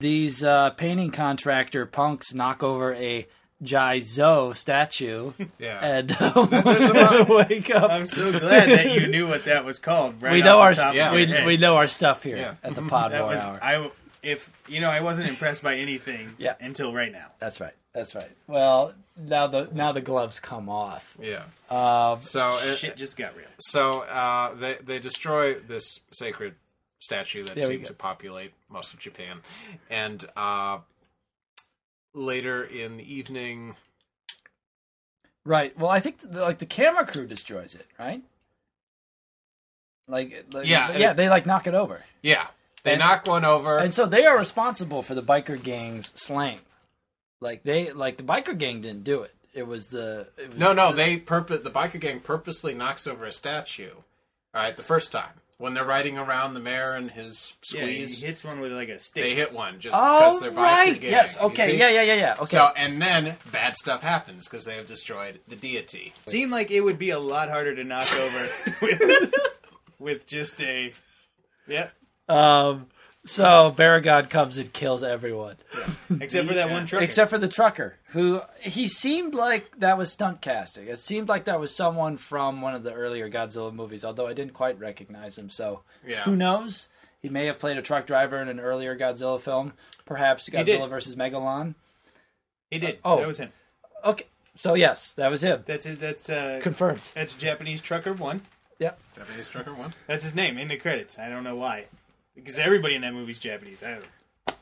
these uh, painting contractor punks knock over a Jizo statue Yeah. and um, wake up. I'm so glad that you knew what that was called. Right we know our yeah. we, head. we know our stuff here Yeah. at the Pod That War was Hour. I. If you know, I wasn't impressed by anything Yeah. until right now. That's right. That's right. Well, now the now the gloves come off. Yeah. Um, So it- Shit just got real. So uh, they they destroy this sacred statue that There seemed go. to populate most of Japan, and uh, later in the evening, right. Well, I think the, like the camera crew destroys it, right? Like, like Yeah, yeah. it- They like knock it over, yeah, they And- knock one over. and so they are responsible for the biker gang's slang. Like they like the biker gang didn't do it. It was the it was no, no, the- they purpose the biker gang purposely knocks over a statue. All right, the first time when they're riding around the mayor and his Yeah, he squeeze, hits one with like a stick. they hit one just because Oh they're biker right, gangs. yes, okay, yeah, yeah, yeah, yeah. Okay, So and then bad stuff happens because they have destroyed the deity. Seemed like it would be a lot harder to knock over with, with just a. Yep. Um, so Baragon comes and kills everyone. Except for that one trucker. Except for the trucker, who he seemed like that was stunt casting. It seemed like that was someone from one of the earlier Godzilla movies, although I didn't quite recognize him. So Yeah. who knows? He may have played a truck driver in an earlier Godzilla film, perhaps did. Godzilla versus Megalon. he did. Oh. that was him. Okay, so yes, that was him. That's it. That's uh. Confirmed. That's Japanese trucker one. Yep. Japanese trucker one. That's his name in the credits. I don't know why. Because everybody in that movie's Japanese. I don't know.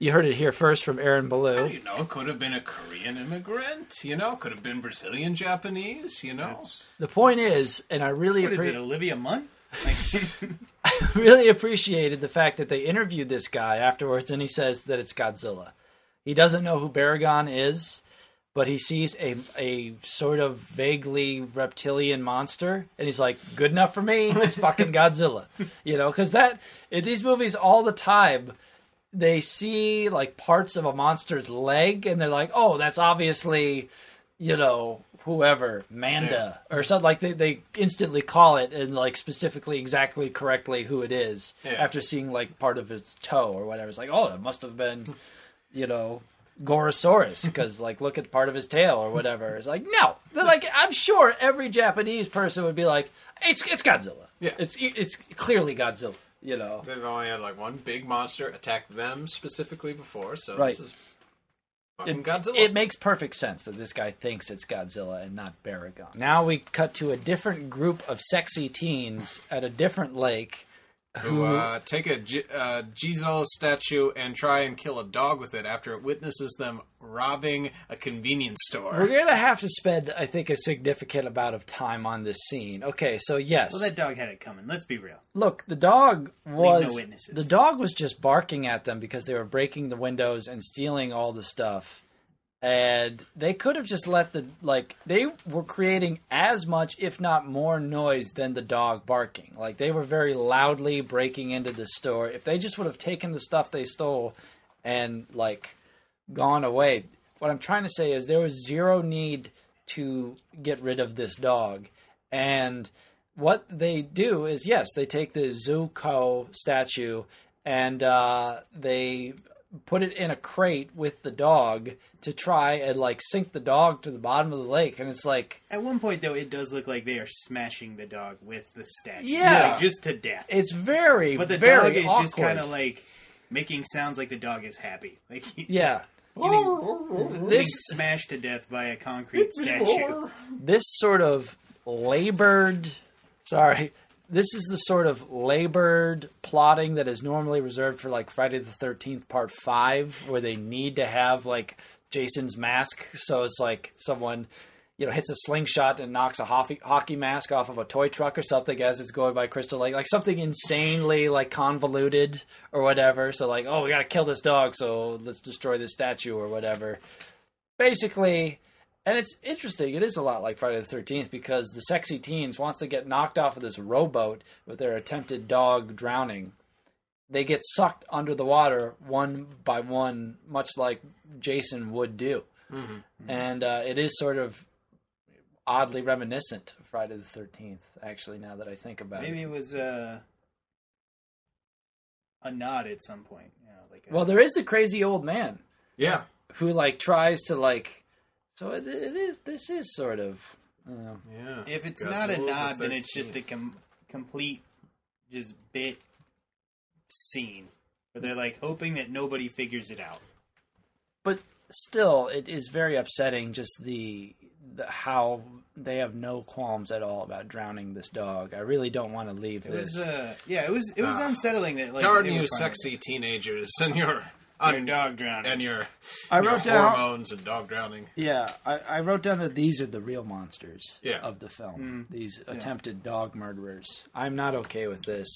You heard it here first from Aaron Ballew. You know, could have been a Korean immigrant. You know, could have been Brazilian Japanese. You know, The point is, and I really What is appre- it, Olivia Munn? Like, really appreciated the fact that they interviewed this guy afterwards and he says that it's Godzilla. He doesn't know who Baragon is, but he sees a a sort of vaguely reptilian monster and he's like, "Good enough for me. It's fucking Godzilla." You know, cuz that in these movies all the time they see like parts of a monster's leg and they're like, "Oh, that's obviously, you know, whoever, Manda or something like they they instantly call it and like specifically exactly correctly who it is Yeah. after seeing like part of its toe or whatever. It's like, "Oh, it must have been, you know, Gorosaurus because like look at part of his tail or whatever." It's like, "No." They're like I'm sure every Japanese person would be like, "It's it's Godzilla." Yeah. It's it's clearly Godzilla, you know. they've only had like one big monster attack them specifically before, so Right. this is fucking Godzilla. It makes perfect sense that this guy thinks it's Godzilla and not Baragon. Now we cut to a different group of sexy teens at a different lake. Who uh, take a G- uh, Jizo statue and try and kill a dog with it after it witnesses them robbing a convenience store. We're gonna have to spend, I think, a significant amount of time on this scene. Okay, so yes, well, that dog had it coming. Let's be real. look, the dog was no witnesses. the dog was just barking at them because they were breaking the windows and stealing all the stuff. And they could have just let the like they were creating as much, if not more, noise than the dog barking. Like they were very loudly breaking into the store. If they just would have taken the stuff they stole and like gone away, what I'm trying to say is there was zero need to get rid of this dog. And what they do is, yes, they take the Zuko statue and uh, they put it in a crate with the dog to try and like sink the dog to the bottom of the lake. And it's like, At one point, though, it does look like they are smashing the dog with the statue. Yeah. Like, just to death. it's very, But the very dog is awkward. just kind of like making sounds like the dog is happy. Like he yeah. just getting, getting This smashed to death by a concrete statue. this sort of labored sorry this is the sort of labored plotting that is normally reserved for like friday the 13th part 5 where they need to have like jason's mask. So it's like someone you know hits a slingshot and knocks a hockey, hockey mask off of a toy truck or something as it's going by crystal lake. Like something insanely like convoluted or whatever. So like oh we gotta kill this dog so let's destroy this statue or whatever. Basically and it's interesting. It is a lot like Friday the Thirteenth because the sexy teens, once they get knocked off of this rowboat with their attempted dog drowning, they get sucked under the water one by one, much like Jason would do. And uh, it is sort of oddly reminiscent of Friday the Thirteenth. Actually, now that I think about Maybe it, Maybe it was uh, a nod at some point. You know, like a, Well, there is the crazy old man Yeah. who like tries to like. So it, it is. This is sort of. Uh, Yeah. if it's Godzilla not a the nod, then it's just a com- complete just bit scene where they're like hoping that nobody figures it out. but still, it is very upsetting. Just the, the how they have no qualms at all about drowning this dog. I really don't want to leave It this. was uh yeah, it was it was Ah. unsettling that like Darn they you, fine sexy teenagers, and your with it. Your dog drowning and your, I your wrote down. hormones and dog drowning. Yeah, I, I wrote down that these are the real monsters Yeah. of the film. Mm. These attempted dog murderers. I'm not okay with this.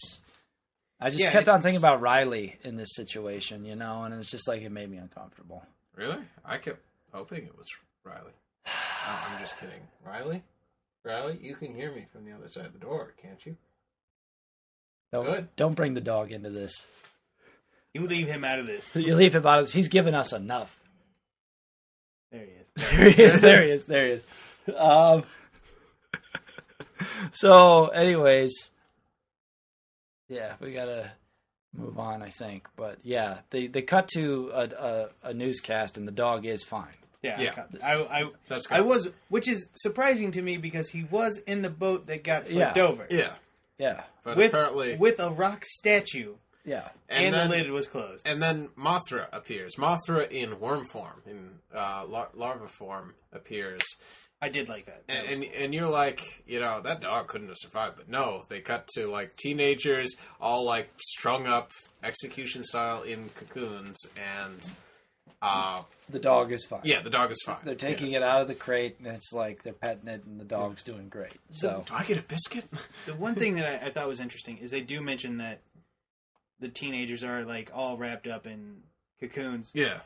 I just Yeah, kept on thinking about Riley in this situation, you know, and it's just like it made me uncomfortable. Really? I kept hoping it was Riley. Oh, I'm just kidding. Riley? Riley, you can hear me from the other side of the door, can't you? Don't, Good. Don't bring the dog into this. You leave him out of this. You leave him out of this. He's given us enough. There he is. There he is. There he is. There he is. Um, so, anyways, yeah, we gotta move on, I think. But yeah, they they cut to a, a, a newscast, and the dog is fine. Yeah, Yeah. I, I, That's I was, which is surprising to me because he was in the boat that got flipped Yeah. over Yeah. Yeah, But with apparently. with a rock statue, yeah. and, and, then, the lid was closed. and then Mothra appears. Mothra in worm form, in uh, lar- larva form, appears. I did like that. That And, and, cool. and you're like, you know, that dog couldn't have survived. But no, they cut to like teenagers, all like strung up execution style in cocoons, and uh, The dog is fine. yeah, the dog is fine. They're taking it out of the crate, and it's like they're petting it, and the dog's doing great. So, Do I get a biscuit? the one thing that I, I thought was interesting is they do mention that the teenagers are like all wrapped up in cocoons. yeah,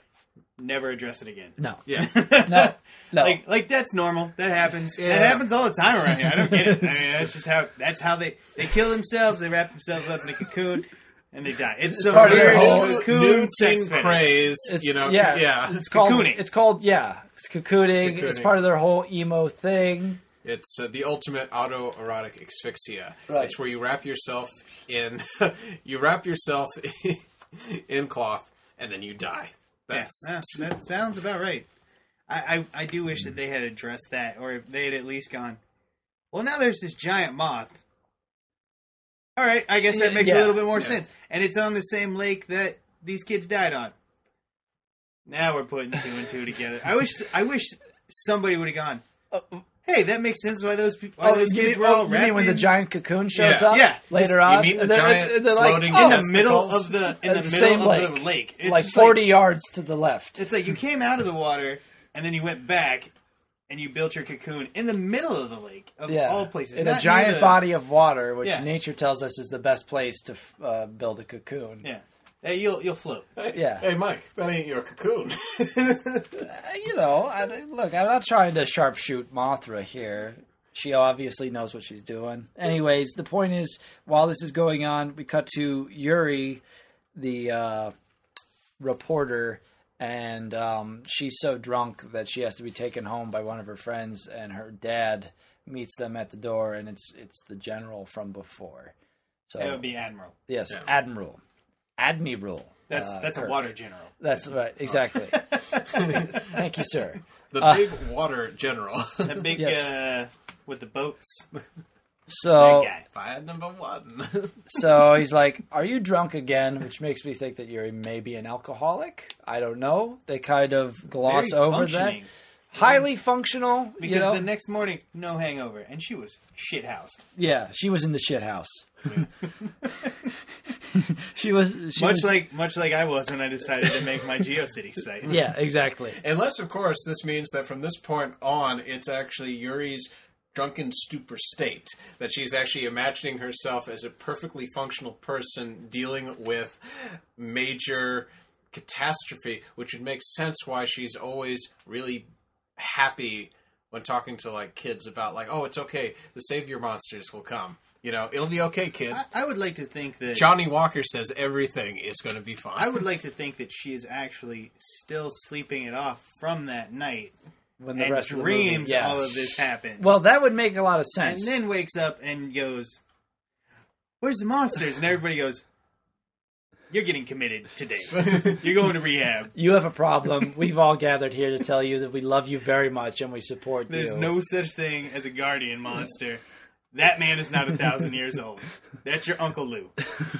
Never address it again. no, yeah. no, no. Like, like that's normal. That happens. Yeah. It happens all the time around here. I don't get it. I mean, that's just how. That's how they they kill themselves. They wrap themselves up in a cocoon, and they die. It's, so part of their whole new, cocoon new sex thing craze. It's, you know, yeah, yeah. It's called. Cocooning. It's called. Yeah, it's cocooning. It's part of their whole emo thing. It's uh, the ultimate autoerotic asphyxia. Right. It's where you wrap yourself in, you wrap yourself in cloth, and then you die. Yeah, That's yeah, that sounds about right. I, I I do wish that they had addressed that, or if they had at least gone. Well, now there's this giant moth. All right, I guess that makes Yeah. a little bit more Yeah. sense, and it's on the same lake that these kids died on. Now we're putting two and two together. I wish I wish somebody would have gone. Hey, that makes sense. Why those people? Why those kids mean, were all oh, you wrapped mean when the giant cocoon shows Yeah. up Yeah, later just- you on? mean the and they're- giant and they're like, floating oh, in the middle of the in the, the middle same of lake. the lake. It's like just forty yards to the left. It's like you came out of the water and then you went back and you built your cocoon in the middle of the lake of Yeah, all places. in a giant the- body of water, which Yeah. nature tells us is the best place to uh, build a cocoon. Yeah, hey, you'll you'll float. Hey, Yeah. Hey, Mike, that ain't your cocoon. Uh, you know, I, look, I'm not trying to sharpshoot Mothra here. She obviously knows what she's doing. Anyways, the point is, while this is going on, we cut to Yuri, the uh, reporter, and um, she's so drunk that she has to be taken home by one of her friends, and her dad meets them at the door, and it's it's the general from before. So That would be admiral. yes, Yeah. Admiral, Admiral. That's uh, that's a water general. That's right, exactly. Thank you, sir. the Uh, big water general. the big Yes. uh, with the boats. That So guy. Fire number one. so he's like, "Are you drunk again?" Which makes me think that you're maybe an alcoholic. I don't know. They kind of gloss Very over that. functioning. Highly functional. Because you know? the next morning, no hangover, and she was shit housed. yeah, she was in the shit house. she was she Much was, like much like I was when I decided to make my GeoCities site. yeah, exactly. Unless, of course, this means that from this point on, it's actually Yuri's drunken stupor state. That she's actually imagining herself as a perfectly functional person dealing with major catastrophe, which would make sense why she's always really happy when talking to like kids about like, oh, it's okay, the savior monsters will come. You know, it'll be okay, kid. I, I would like to think that Johnnie Walker says everything is going to be fine. I would like to think that she is actually still sleeping it off from that night When the and rest of the dreams movie, yes. all of this happens. Well, that would make a lot of sense. and then wakes up and goes, "Where's the monsters?" And everybody goes, you're getting committed today. you're going to rehab. You have a problem. We've all gathered here to tell you that we love you very much and we support There's you. There's no such thing as a guardian monster. That man is not a thousand years old. That's your Uncle Lou.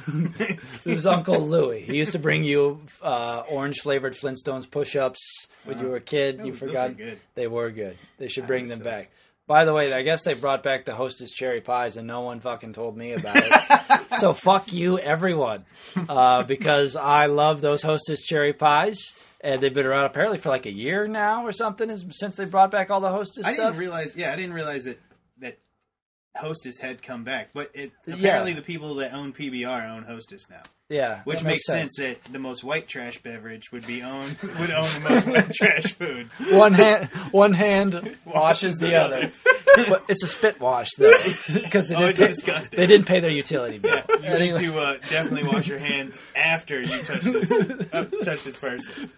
This is Uncle Louie. He used to bring you uh, orange flavored Flintstones push ups when you were a kid. You forgot good. they were good. They should bring them back. By the way, I guess they brought back the Hostess cherry pies, and no one fucking told me about it. so fuck you, everyone, uh, because I love those Hostess cherry pies, and they've been around apparently for like a year now or something since they brought back all the Hostess I stuff. didn't realize. Yeah, I didn't realize that that Hostess had come back. But it, apparently, the people that own PBR own Hostess now, yeah, which that makes sense. that the most white trash beverage would be owned would own the most white trash food. one hand one hand washes the other. but it's a spit wash though, because they Oh, didn't it's pay, disgusting. they didn't pay their utility bill. You need to uh, definitely wash your hands after you touch this uh, touch this person.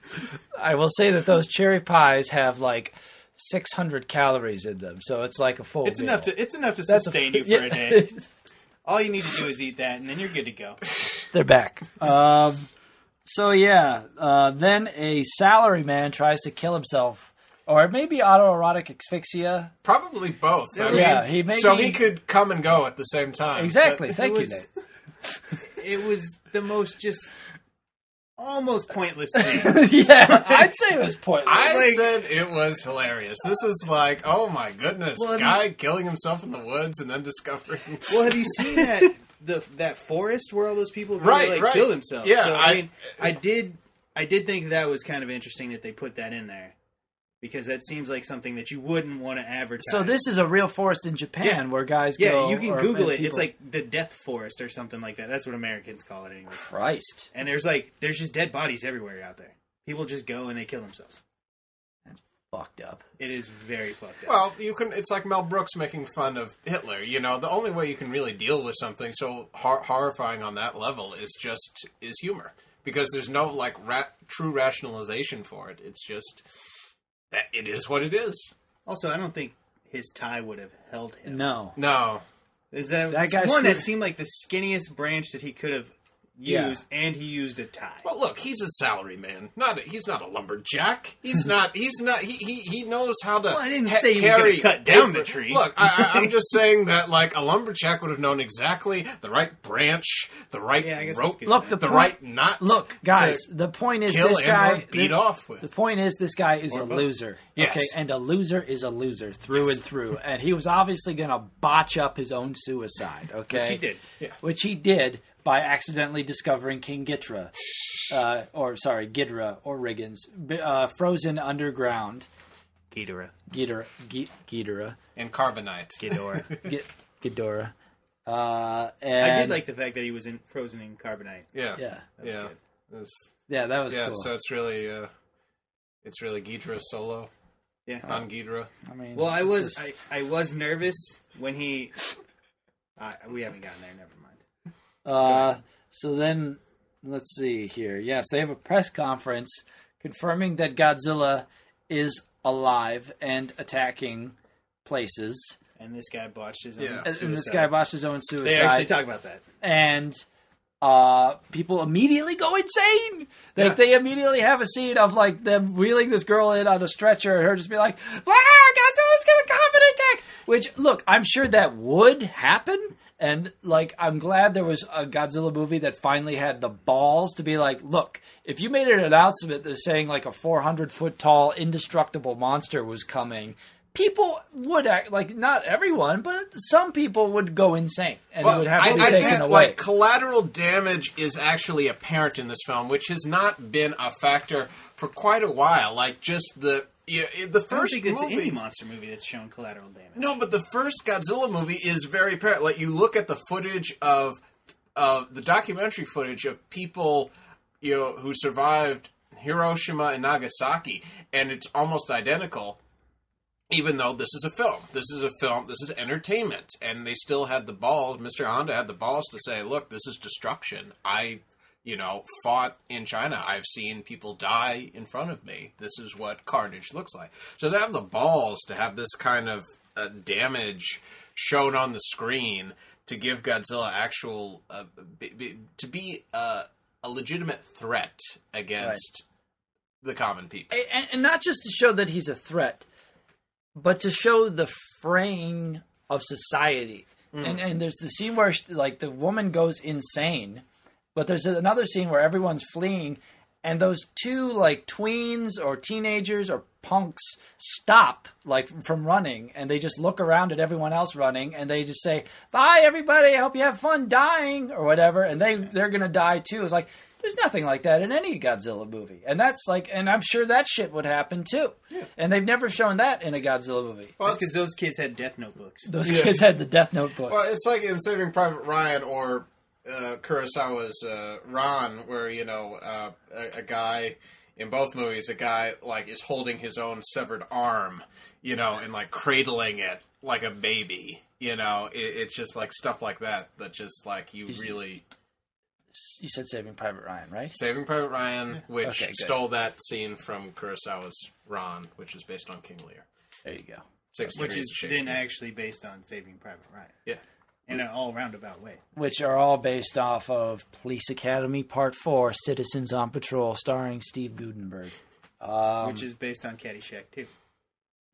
I will say that those cherry pies have like 600 calories in them, so it's like a full. It's meal. enough to it's enough to That's a- sustain you for yeah. a day. All you need to do is eat that, and then you're good to go. They're back. Um, so yeah, uh, then a salary man tries to kill himself, or maybe autoerotic asphyxia. Probably both. I Yeah, mean, he may so he could come and go at the same time. Exactly. But- Thank it you, Nate. It was the most just almost pointless scene. yeah, I'd say it was pointless. I Like- said it was hilarious. This is like, oh my goodness, Well, I mean- guy killing himself in the woods and then discovering. Well, have you seen that the that forest where all those people really, Right, like right. kill themselves? Yeah, so, I, I- mean, I did I did think that was kind of interesting that they put that in there because that seems like something that you wouldn't want to advertise. so this is a real forest in Japan Yeah. where guys yeah, go. you can or- Google and it. It's like the Death Forest or something like that. That's what Americans call it, anyways. Christ. And there's like there's just dead bodies everywhere out there. People just go and they kill themselves. That's fucked up. It is very fucked up. Well, you can. It's like Mel Brooks making fun of Hitler. You know, the only way you can really deal with something so hor- horrifying on that level is just is humor because there's no like ra- true rationalization for it. It's just that it is what it is. also, I don't think his tie would have held him. No. No, Is that, That this guy one that seemed like the skinniest branch that he could have Yeah. used, and he used a tie. Well, look, he's a salary man. Not a, he's not a lumberjack. He's not. He's not. He he, he knows how to. Well, I didn't ha- say he was carry cut down the tree. Look, I, I, I'm just saying that like a lumberjack would have known exactly the right branch, the right Yeah, I guess that's rope. Look, the the point- right knot. Look, guys, the point is this guy beat the, off with. The point is this guy is Or a both. loser. Yes. Okay, and a loser is a loser through and through. And he was obviously going to botch up his own suicide. Okay, Which he did. Yeah. Which he did by accidentally discovering King Gitra, uh, or sorry, Ghidra or Riggins, uh, frozen underground. Ghidorah. Ghidra, G- Ghidra, and carbonite. Ghidorah. G- Ghidorah. Uh, and, I did like the fact that he was in frozen in carbonite. Yeah, Yeah, That was yeah, good. It was- yeah, that was yeah. cool. So it's really, uh, it's really Ghidra solo Yeah. on Ghidra. I mean, Well, I was just- I, I was nervous when he. Uh, we haven't gotten there. Never mind. Uh, so then, let's see here. Yes, they have a press conference confirming that Godzilla is alive and attacking places. And this guy botched his own. Yeah. And, and this guy botched his own suicide. They actually talk about that. and uh, people immediately go insane. Like Yeah. they immediately have a scene of like them wheeling this girl in on a stretcher, and her just be like, "Wow, Godzilla's gonna come and attack!" Which, look, I'm sure that would happen, and like I'm glad there was a Godzilla movie that finally had the balls to be like, "Look, if you made an announcement that's saying like a 400 foot tall indestructible monster was coming." People would act like not everyone, but some people would go insane and it would have to be I, I taken away. Like collateral damage is actually apparent in this film, which has not been a factor for quite a while. Like just the yeah, the I don't first it's movie. any monster movie that's shown collateral damage. No, but the first Godzilla movie is very apparent. Like you look at the footage of of the documentary footage of people, you know, who survived Hiroshima and Nagasaki, and it's almost identical. Even though this is a film, this is a film, this is entertainment, and they still had the balls. Mr. Honda had the balls to say, "Look, this is destruction. I, you know, fought in China. I've seen people die in front of me. This is what carnage looks like." So to have the balls to have this kind of uh, damage shown on the screen to give Godzilla actual uh, be, be, to be uh, a legitimate threat against the common people. and, and not just to show that he's a threat, but to show the fraying of society. And and there's the scene where like the woman goes insane, but there's another scene where everyone's fleeing, and those two like tweens or teenagers or punks stop like from running, and they just look around at everyone else running, and they just say, "Bye, everybody. I hope you have fun dying or whatever," and they they're gonna die too. It's like there's nothing like that in any Godzilla movie, and that's like, and I'm sure that shit would happen too. Yeah. And they've never shown that in a Godzilla movie. That's because those kids had death notebooks. Those Yeah. kids had the Death Note books. Well, it's like in Saving Private Ryan or uh, Kurosawa's uh, Ran, where you know uh, a, a guy in both movies, a guy like is holding his own severed arm, you know, and like cradling it like a baby. You know, it, it's just like stuff like that that just like you really you said Saving Private Ryan, right? Saving Private Ryan, which Okay, stole that scene from Kurosawa's Ran, which is based on King Lear. There you go. Six Which is then actually based on Saving Private Ryan yeah. In an all roundabout way. Which are all based off of Police Academy Part Four: Citizens on Patrol, starring Steve Guttenberg. Um, which is based on Caddyshack too.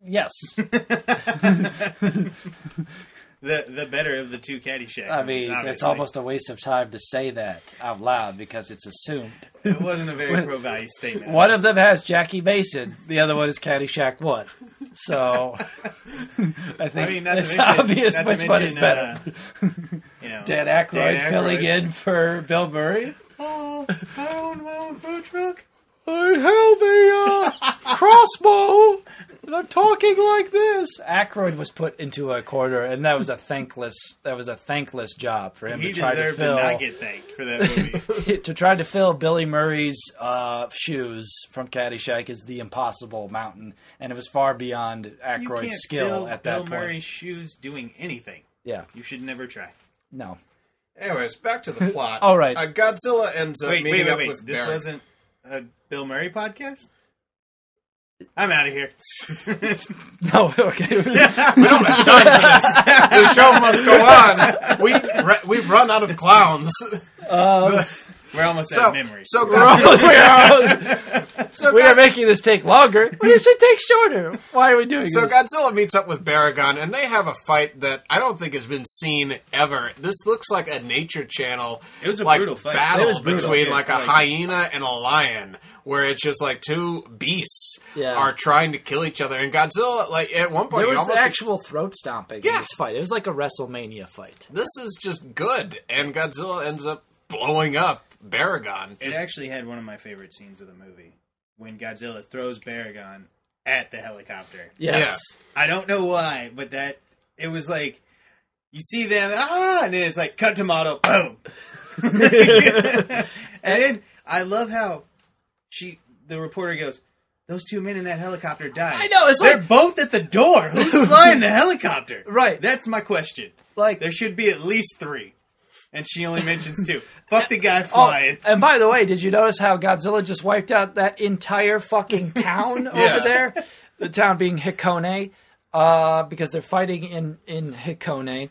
yes, The the better of the two Caddyshack. I movies, mean it's almost a waste of time to say that out loud because it's assumed. It wasn't a very pro value statement. One of them has Jackie Mason, the other one is Caddyshack One. So I think I mean, not to it's mention, obvious which to one is better. uh, you know, Dan Aykroyd, Dan filling in for Bill Murray. Oh, I own my own food truck. I have a uh, crossbow, and I'm talking like this. Aykroyd was put into a corner, and that was a thankless. That was a thankless job for him He to try to deserved to, fill. not get thanked for that movie. to try to fill Billy Murray's uh, shoes from Caddyshack is the impossible mountain, and it was far beyond you Aykroyd's can't skill fill at Bill that point. Murray's shoes doing anything. Yeah, You should never try. no. Anyways, back to the plot. All right. Uh, Godzilla ends up Wait, meeting wait, wait, up wait. with This Baron. wasn't a Bill Murray podcast. I'm out of here. No, okay. We don't have time for this. the show must go on. We re- we've run out of clowns. Um, We're almost out of memory. so Godzilla, we are, so, we are making this take longer. We should take shorter. Why are we doing so this? So Godzilla meets up with Baragon, and they have a fight that I don't think has been seen ever. This looks like a Nature Channel. It was a like, brutal fight. battle was brutal. between Yeah, like a like- hyena and a lion, where it's just like two beasts Yeah. are trying to kill each other. And Godzilla, like at one point, there was almost actual throat stomping in Yeah. this fight. It was like a WrestleMania fight. this is just good, and Godzilla ends up blowing up Baragon. It actually had one of my favorite scenes of the movie when Godzilla throws Baragon at the helicopter. Yes. I don't know why, but that it was like you see them ah, and then it's like cut to model, boom. and then I love how she the reporter goes, "Those two men in that helicopter died." I know, it's they're like- both at the door. Who's flying the helicopter? Right. That's my question. Like There should be at least three, and she only mentions two. Fuck the guy Oh, flying. and by the way, did you notice how Godzilla just wiped out that entire fucking town Yeah. over there? The town being Hikone, uh, because they're fighting in in Hikone,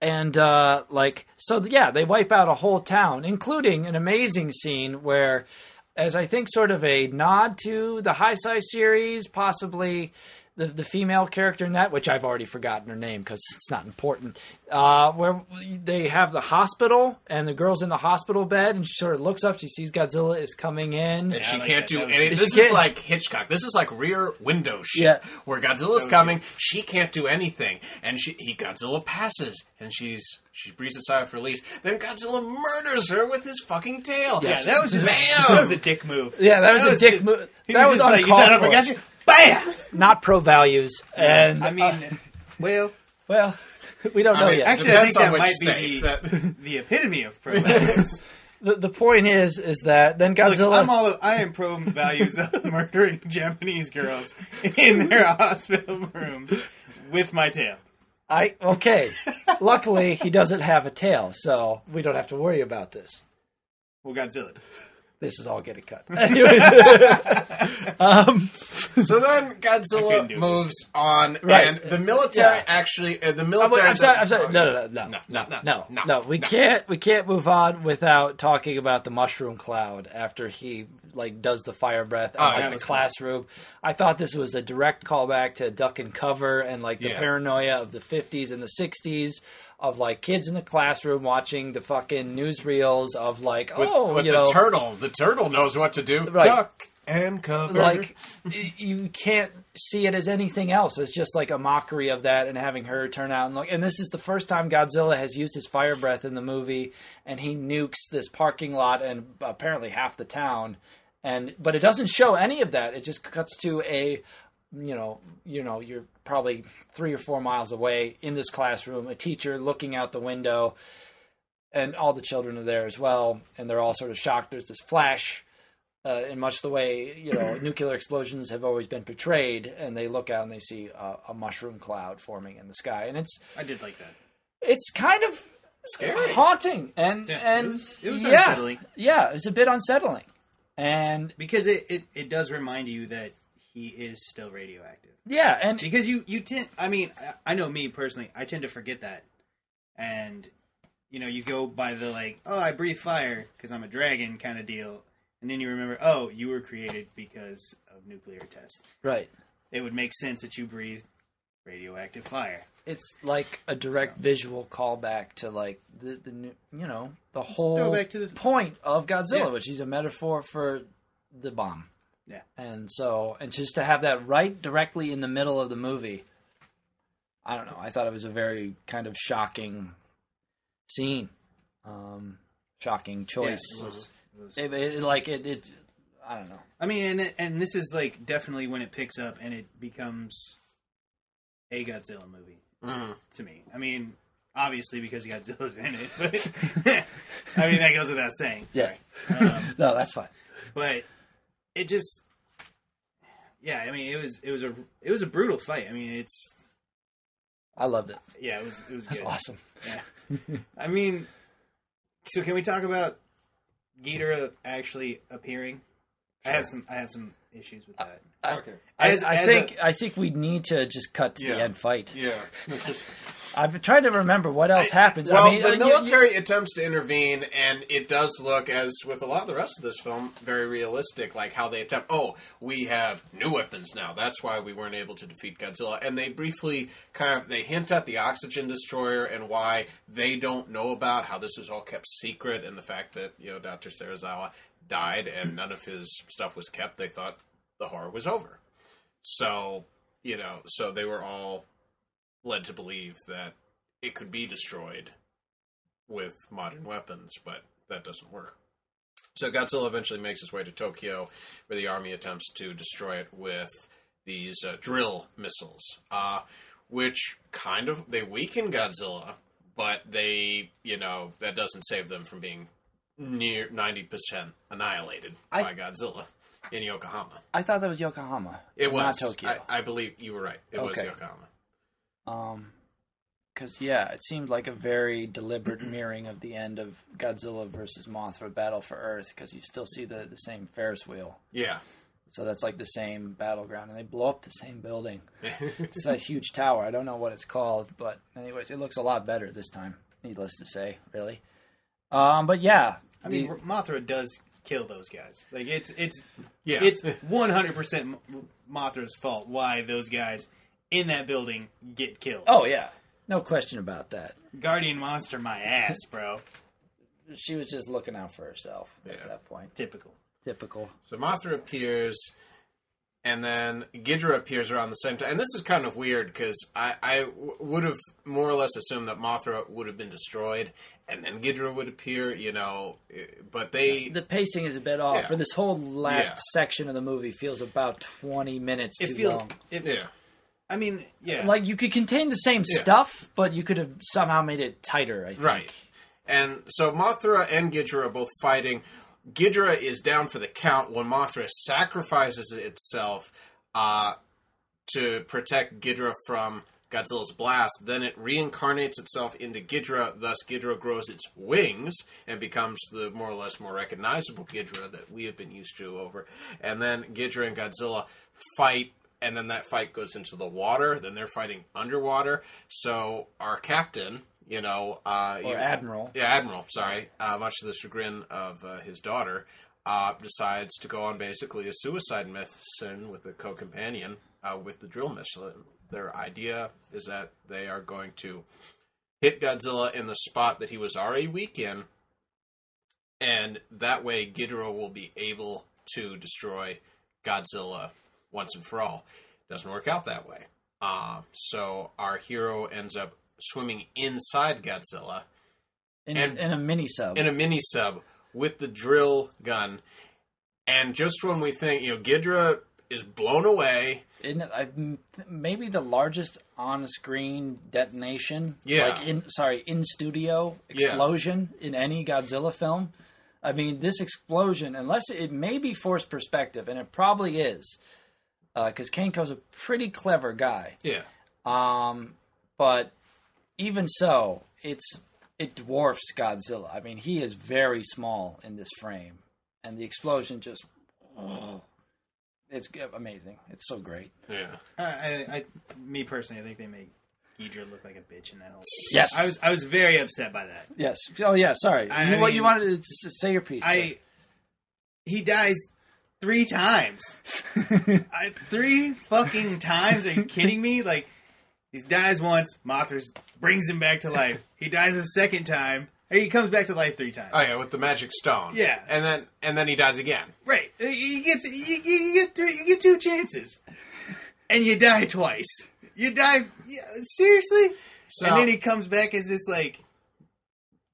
and uh, like so, yeah, they wipe out a whole town, including an amazing scene where, as I think, sort of a nod to the Heisei series, possibly. The, the female character in that, which I've already forgotten her name because it's not important, uh, where they have the hospital and the girl's in the hospital bed and she sort of looks up, she sees Godzilla is coming in. and she like can't that. do That was This is can't- like Hitchcock. This is like rear window shit. Yeah. Where Godzilla's coming, she can't do anything, and she he Godzilla passes, and she's she breathes a sigh of release. Then Godzilla murders her with his fucking tail. Yeah, that was just Bam! that was a dick move. Yeah, that was a dick move. That was just like, you uncalled thought I forgot you. Bam! Not pro values, and I mean, uh, well, well, we don't know mean, yet. actually, I think that might state. be That- the, the epitome of pro values. the, the point is, is that then Look, Godzilla. I'm all I am pro values of murdering Japanese girls in their hospital rooms with my tail. I okay. Luckily, he doesn't have a tail, so we don't have to worry about this. Well, Godzilla. This is all getting cut. Anyways, So then Godzilla do moves on, Right. and the military Yeah. actually, uh, the I'm, military. I'm sorry. I'm sorry. No, no, no, no, no, no, no, no, no, no. We no. can't. We can't move on without talking about the mushroom cloud after he like does the fire breath in Oh, like, the was cool. classroom. I thought this was a direct callback to Duck and Cover and like the Yeah. paranoia of the 50s and the 60s of like kids in the classroom watching the fucking newsreels of like With, oh with you the know turtle, the turtle knows what to do. Right. Duck and cover. like you can't see it as anything else. It's just like a mockery of that and having her turn out and look. And this is the first time Godzilla has used his fire breath in the movie, and he nukes this parking lot and apparently half the town. And but it doesn't show any of that. It just cuts to a you know, you know, you're probably three or four miles away in this classroom, a teacher looking out the window, and all the children are there as well, and they're all sort of shocked. There's this flash, uh, in much the way you know nuclear explosions have always been portrayed, and they look out and they see a, a mushroom cloud forming in the sky, and it's I did like that. it's kind of Scary. haunting, and Yeah, and it was- it was yeah, unsettling. Yeah, it's a bit unsettling, and because it, it, it does remind you that he is still radioactive. yeah, and Because you you tend, I mean, I- I know me personally, I tend to forget that, and you know, you go by the like, oh, I breathe fire because I'm a dragon kind of deal, and then you remember, oh, you were created because of nuclear tests. right. It would make sense that you breathe radioactive fire. It's like a direct visual callback to like the the you know the whole back to the- point of Godzilla, Yeah. which is a metaphor for the bomb. Yeah. And so, and just to have that right directly in the middle of the movie, I don't know. I thought it was a very kind of shocking scene, um, shocking choice. Yeah, it was- it was- It- it- like it, it, I don't know. I mean, and and this is like definitely when it picks up and it becomes a Godzilla movie Mhm. to me. I mean, obviously because Godzilla's in it, but I mean that goes without saying. Yeah. Um, No, that's fine. but it just, yeah. I mean, it was it was a it was a brutal fight. I mean, it's I loved it. yeah, it was it was That's good. awesome. Yeah. I mean, so can we talk about Ghidorah actually appearing? I have some I have some issues with that. I, Okay. I, As- I as think a- I think we need to just cut to Yeah. the end fight. Yeah. This is- I've been trying to remember what else happens. Well, I mean, uh, the you- you- military attempts to intervene, and it does look, as with a lot of the rest of this film, very realistic. Like how they attempt. Oh, we have new weapons now. That's why we weren't able to defeat Godzilla. And they briefly kind of they hint at the oxygen destroyer and why they don't know about how this was all kept secret, and the fact that you know Dr. Serizawa died and none of his stuff was kept. They thought the horror was over. So you know, so they were all led to believe that it could be destroyed with modern weapons, but that doesn't work. So Godzilla eventually makes his way to Tokyo, where the army attempts to destroy it with these uh, drill missiles, uh, which kind of they weaken Godzilla, but they, you know, that doesn't save them from being near ninety percent annihilated I- by Godzilla in Yokohama. I thought that was Yokohama. It was not Tokyo. I, I believe you were right. It was Yokohama. Um, because yeah, it seemed like a very deliberate mirroring of the end of Godzilla versus Mothra Battle for Earth, because you still see the the same Ferris wheel. Yeah. So that's like the same battleground, and they blow up the same building. It's a huge tower. I don't know what it's called, but anyways, it looks a lot better this time. Needless to say, really. Um, but yeah, I mean, Mothra does kill those guys. Like it's it's Yeah. it's one hundred percent Mothra's fault why those guys in that building get killed. oh yeah, no question about that. Guardian monster, my ass, bro. She was just looking out for herself at that point. Typical. Typical. So Mothra appears, and then Ghidorah appears around the same time. And this is kind of weird because I, I w- would have more or less assumed that Mothra would have been destroyed, and then Ghidorah would appear. You know, eh, but they The pacing is a bit off. Yeah. For this whole last Yeah. section of the movie feels about twenty minutes It too feels. long. It, yeah I mean, yeah. Like you could contain the same Yeah. stuff, but you could have somehow made it tighter. I think. right. And so Mothra and Ghidorah are both fighting. Ghidorah is down for the count when Mothra sacrifices itself uh, to protect Ghidorah from Godzilla's blast, then it reincarnates itself into Ghidra. Thus, Ghidra grows its wings and becomes the more or less more recognizable Ghidra that we have been used to over. And then Ghidra and Godzilla fight, and then that fight goes into the water. Then they're fighting underwater. So our captain, you know, uh, Or you- Admiral. yeah, Admiral. Sorry, uh, much to the chagrin of uh, his daughter, uh, decides to go on basically a suicide mission with a co-companion uh, with the drill missile. Their idea is that they are going to hit Godzilla in the spot that he was already weak in, and that way Ghidorah will be able to destroy Godzilla once and for all. Doesn't work out that way. Uh, so our hero ends up swimming inside Godzilla In, And- in a mini sub. in a mini sub with the drill gun. And just when we think, you know, Ghidra is blown away, in I, maybe the largest on-screen detonation. Yeah. Like in sorry, in studio Yeah. explosion in any Godzilla film. I mean, this explosion, unless it may be forced perspective, and it probably is, because Kaneko's a pretty clever guy. yeah, Um, but even so, it's it dwarfs Godzilla. I mean, he is very small in this frame, and the explosion just. It's amazing. It's so great. yeah. I, I, I, me personally, I think they make Ghidra look like a bitch in that whole. Yes. I was, I was very upset by that. Yes. Oh yeah. Sorry. I you, what you wanted to say your piece? I, he dies three times. I, three fucking times? Are you kidding me? Like, he dies once. Mothra brings him back to life. He dies a second time. He comes back to life three times. Oh yeah, with the magic stone. Yeah. and then and then he dies again. Right. You get you, you get three, you get two chances, and you die twice. You die yeah, seriously, So and then he comes back as this like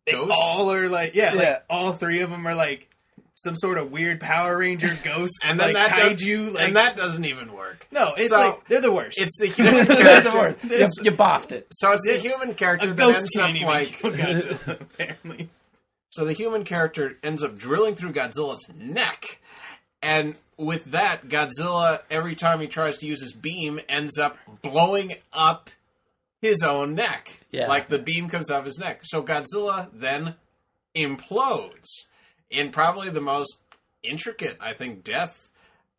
they Ghost? all are like yeah, Yeah. like all three of them are like some sort of weird Power Ranger ghost and then like that does- kaiju like and that doesn't even work. no, it's So, like they're the worst. It's the human That's the character. word. You, This- you boffed it. So it's the human character a that ghost ends up like Godzilla, apparently. So the human character ends up drilling through Godzilla's neck. And with that, Godzilla, every time he tries to use his beam, ends up blowing up his own neck. Yeah. Like the beam comes off his neck. So Godzilla then implodes in probably the most intricate, I think, death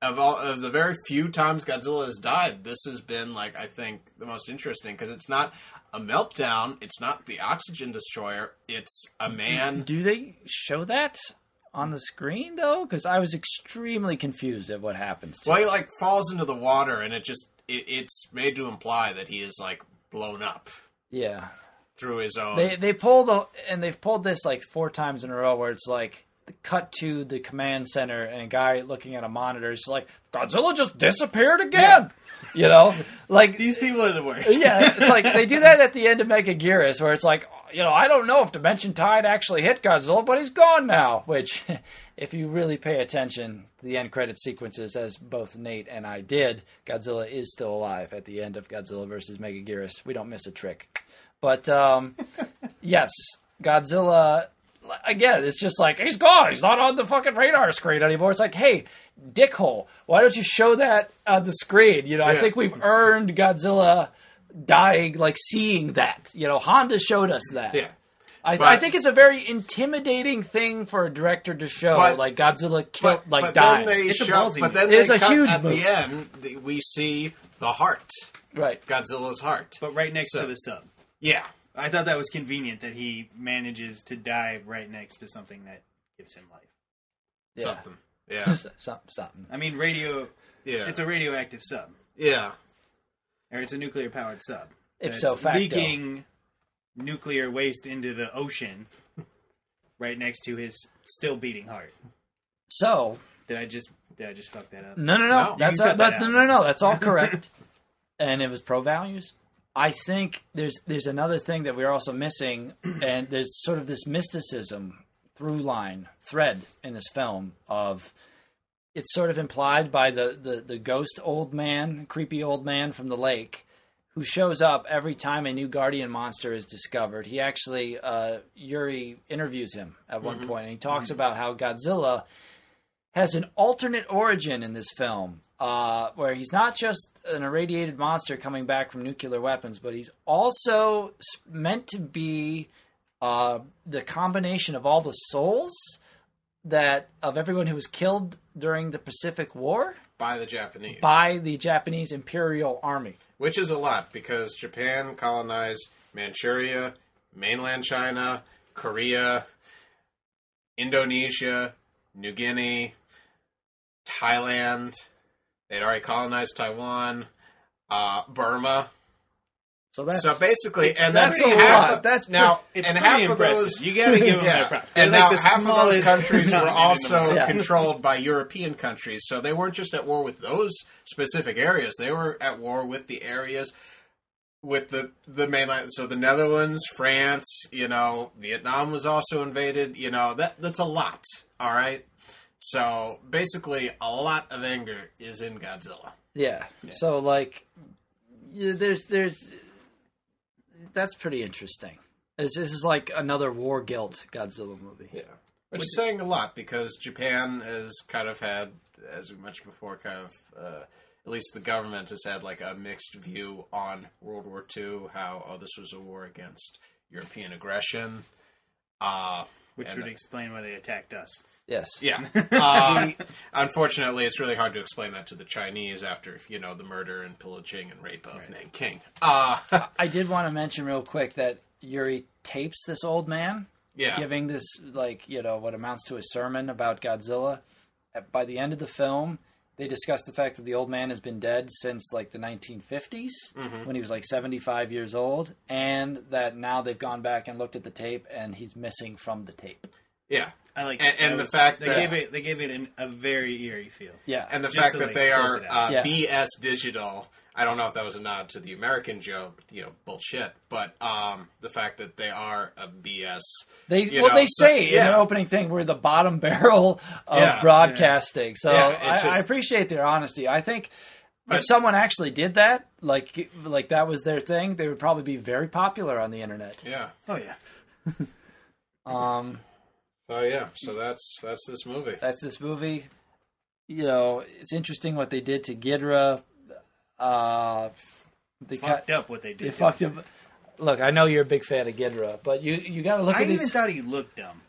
of all of the very few times Godzilla has died. This has been like I think the most interesting because it's not a meltdown, it's not the oxygen destroyer, it's a man Do they show that on the screen though? Because I was extremely confused at what happens. To Well, he like falls into the water, and it just it, it's made to imply that he is like blown up yeah. through his own. They they pull the and they've pulled this like four times in a row where it's like cut to the command center and a guy looking at a monitor is like Godzilla just disappeared again. You know, like These people are the worst. yeah, it's like they do that at the end of Megaguirus, where it's like, you know, I don't know if Dimension Tide actually hit Godzilla, but he's gone now. Which, if you really pay attention, the end credit sequences, as both Nate and I did, Godzilla is still alive at the end of Godzilla versus Megaguirus. We don't miss a trick. But um, yes, Godzilla. Again, it's just like he's gone. He's not on the fucking radar screen anymore. It's like, hey, dickhole, why don't you show that on the screen? You know, I think we've earned Godzilla dying, like seeing that. You know, Honda showed us that. yeah, I, But- I think it's a very intimidating thing for a director to show, But- like Godzilla ki- but like but dying. then they It's a show, ballsy but then move. It's a cut huge at move. the end. the- We see the heart, right. Godzilla's heart. But right next So- to the sub. Yeah, I thought that was convenient that he manages to die right next to something that gives him life. Yeah. something. Yeah, Some- something. I mean, radio. yeah, It's a radioactive sub, yeah. or it's a nuclear powered sub. Ipso so, facto. leaking nuclear waste into the ocean, right next to his still beating heart. So Did I just did I just fuck that up? No, no, no. No. That's You can uh, cut that that, no, no, no. That's all correct. and it was pro values. I think there's there's another thing that we're also missing, and there's sort of this mysticism through line thread in this film of it's sort of implied by the, the, the ghost old man, creepy old man from the lake, who shows up every time a new guardian monster is discovered. He actually uh, Yuri interviews him at one point, and he talks about how Godzilla has an alternate origin in this film uh, where he's not just an irradiated monster coming back from nuclear weapons, but he's also meant to be uh, the combination of all the souls that of everyone who was killed during the Pacific War by the Japanese. by the Japanese Imperial Army. Which is a lot because Japan colonized Manchuria, mainland China, Korea, Indonesia, New Guinea, Thailand. They'd already colonized Taiwan, uh, Burma. So that's so basically, and that's then a half lot. That's now, It's and pretty half of those, you got to give them yeah, props. And like now the half of those countries were continent in the also. Yeah. controlled by European countries, so they weren't just at war with those specific areas; they were at war with the areas with the the mainland. So the Netherlands, France, you know, Vietnam was also invaded. You know, that that's a lot. All right. So basically, a lot of anger is in Godzilla. Yeah. So like, there's there's that's pretty interesting. This, this is like another war guilt Godzilla movie. Yeah. Which is saying a lot because Japan has kind of had, as we mentioned before, kind of, uh, at least the government has had like a mixed view on World War II, how, oh, this was a war against European aggression. Uh, Which and- would explain why they attacked us. Yes. yeah. Uh, unfortunately, it's really hard to explain that to the Chinese after, you know, the murder and pillaging and rape of Nanking. Uh, I did want to mention real quick that Yuri tapes this old man yeah. giving this like you know what amounts to a sermon about Godzilla. By the end of the film, they discuss the fact that the old man has been dead since like the 1950s when he was like 75 years old, and that now they've gone back and looked at the tape and he's missing from the tape. Yeah. I like And- it. and the was- fact they that- gave it they gave it an, a very eerie feel. Yeah, and the Just fact to, that like, they are uh, Yeah. BS digital. I don't know if that was a nod to the American joke, you know, bullshit, but um, the fact that they are a BS. They well, know, they so- say in yeah. their opening thing we're the bottom barrel of Yeah. broadcasting. So Yeah, it's I, I appreciate their honesty. I think if But- someone actually did that, like like that was their thing, they would probably be very popular on the internet. Yeah. Oh yeah. Um, Oh yeah. So that's that's this movie. that's this movie. You know, it's interesting what they did to Gidra. Uh, they Fucked cut, up what they did. they to fucked him. him. Look, I know you're a big fan of Gidra, but you you got to look I at even these. thought he looked dumb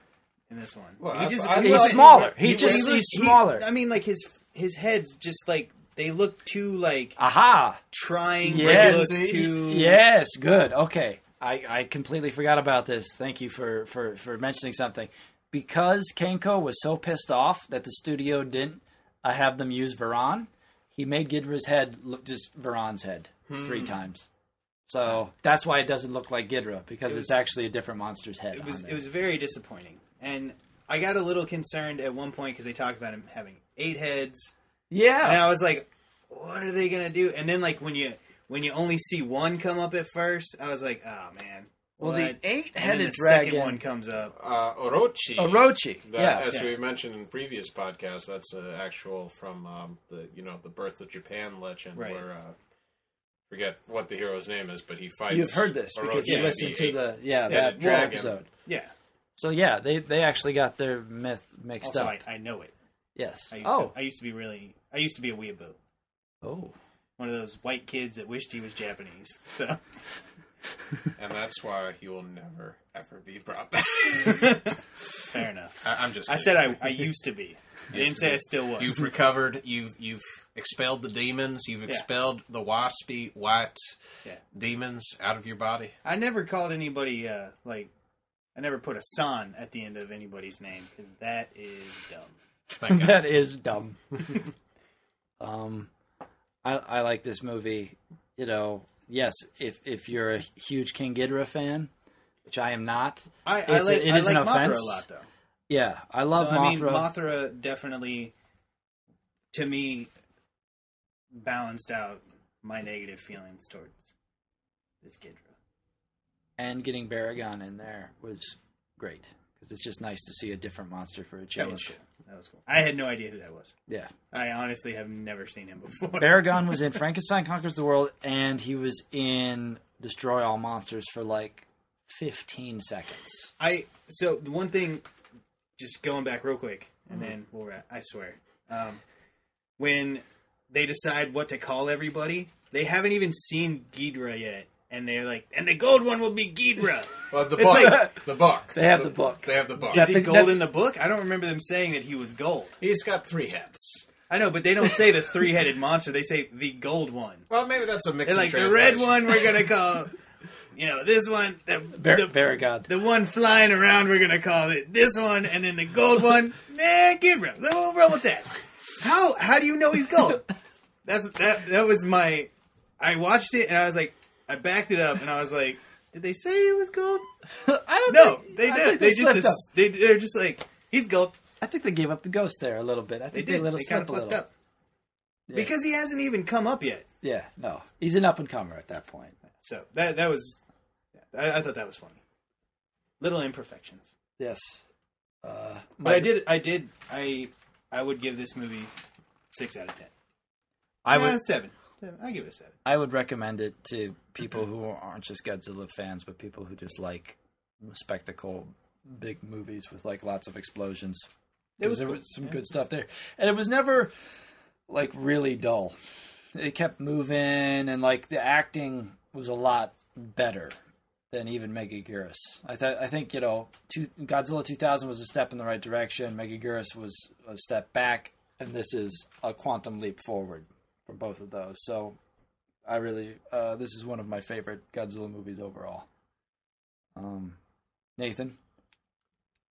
in this one. Well, he just, I He's thought- smaller. He's he- just he looked- he's he- smaller. I mean, like his his head's just like they look too like Aha! trying Yes. to look too. Yes, good. Okay. I, I completely forgot about this. Thank you for, for, for mentioning something. Because Kaneko was so pissed off that the studio didn't uh, have them use Varan, he made Gidra's head look just Varan's head Hmm. three times. So that's why it doesn't look like Gidra because It it's actually a different monster's head. It was it was very disappointing, and I got a little concerned at one point because they talked about him having eight heads, Yeah, and. I was like, "What are they gonna do?" And then like when you when you only see one come up at first, I was like, "Oh man." Well, the what?" And then eight-headed the dragon, second one comes up. Uh, Orochi. Orochi. That, yeah. as yeah. we mentioned in previous podcasts, that's uh, actual from um, the you know the birth of Japan legend, Right. where uh, forget what the hero's name is, but he fights. You've heard this because Orochi, you the listened to the yeah, the that dragon. episode. Yeah. So yeah, they they actually got their myth mixed Also, up. I, I know it. yes. I used Oh. to I used to be really I used to be a weeaboo. Oh. One of those white kids that wished he was Japanese. So and that's why he will never ever be brought back. fair enough. I, I'm just. I said I, I used to be. I Used didn't say be. I still was. You've recovered. You've you've expelled the demons. You've expelled the waspy white Yeah. demons out of your body. I never called anybody uh, like I never put a son at the end of anybody's name because that is dumb. Thank God. that is dumb. um, I I like this movie. You know, yes, if if you're a huge King Ghidorah fan, which I am not, I, I like it I is like an Mothra offense. a lot though. yeah, I love so, Mothra. I mean, Mothra definitely, to me, balanced out my negative feelings towards this Ghidorah. and getting Baragon in there was great because it's just nice to see a different monster for a change. Cool. That was cool. I had no idea who that was. Yeah, I honestly have never seen him before. Baragon was in Frankenstein Conquers the World, and he was in Destroy All Monsters for like 15 seconds. I so the one thing, just going back real quick, and then we'll wrap. I swear, um, when they decide what to call everybody. They haven't even seen Ghidra yet, and they're like, and the gold one will be Ghidra. Well, the It's book. like- the book. They have the book. They have the book. Yeah. Is he think gold that- in the book? I don't remember them saying that he was gold. He's got three heads. I know, but they don't say the three-headed monster. They say the gold one. Well, maybe that's a mix. They're like the red one. We're gonna call, you know, this one. The, Bar- the, Baragon. the one flying around. We're gonna call it this one, and then the gold one. Nah, Ghidra. We'll roll with that. How how do you know he's gold? That's that. That was my. I watched it and I was like, I backed it up and I was like, did they say it was gold? I don't No, think, they I did. think They, slipped just up. they they're just like he's gold. I think they gave up the ghost there a little bit. I They think they, did. let They kind slip of a fucked little. up because he hasn't even come up yet. Yeah, no, he's an up and comer at that point. So that that was, I, I thought that was funny. Little imperfections, Yes, uh, but I did I did I I would give this movie six out of ten. I Eh, would. seven. I give it a seven. I would recommend it to people who aren't just Godzilla fans, but people who just like spectacle, big movies with like lots of explosions. Was there cool, was some yeah. good stuff there, and it was never like really dull. It kept moving, and like the acting was a lot better than even Megaguirus. I thought I think you know, two, Godzilla 2000 was a step in the right direction. Megaguirus was a step back, and this is a quantum leap forward for both of those. So I really, uh, this is one of my favorite Godzilla movies overall. Um, Nathan,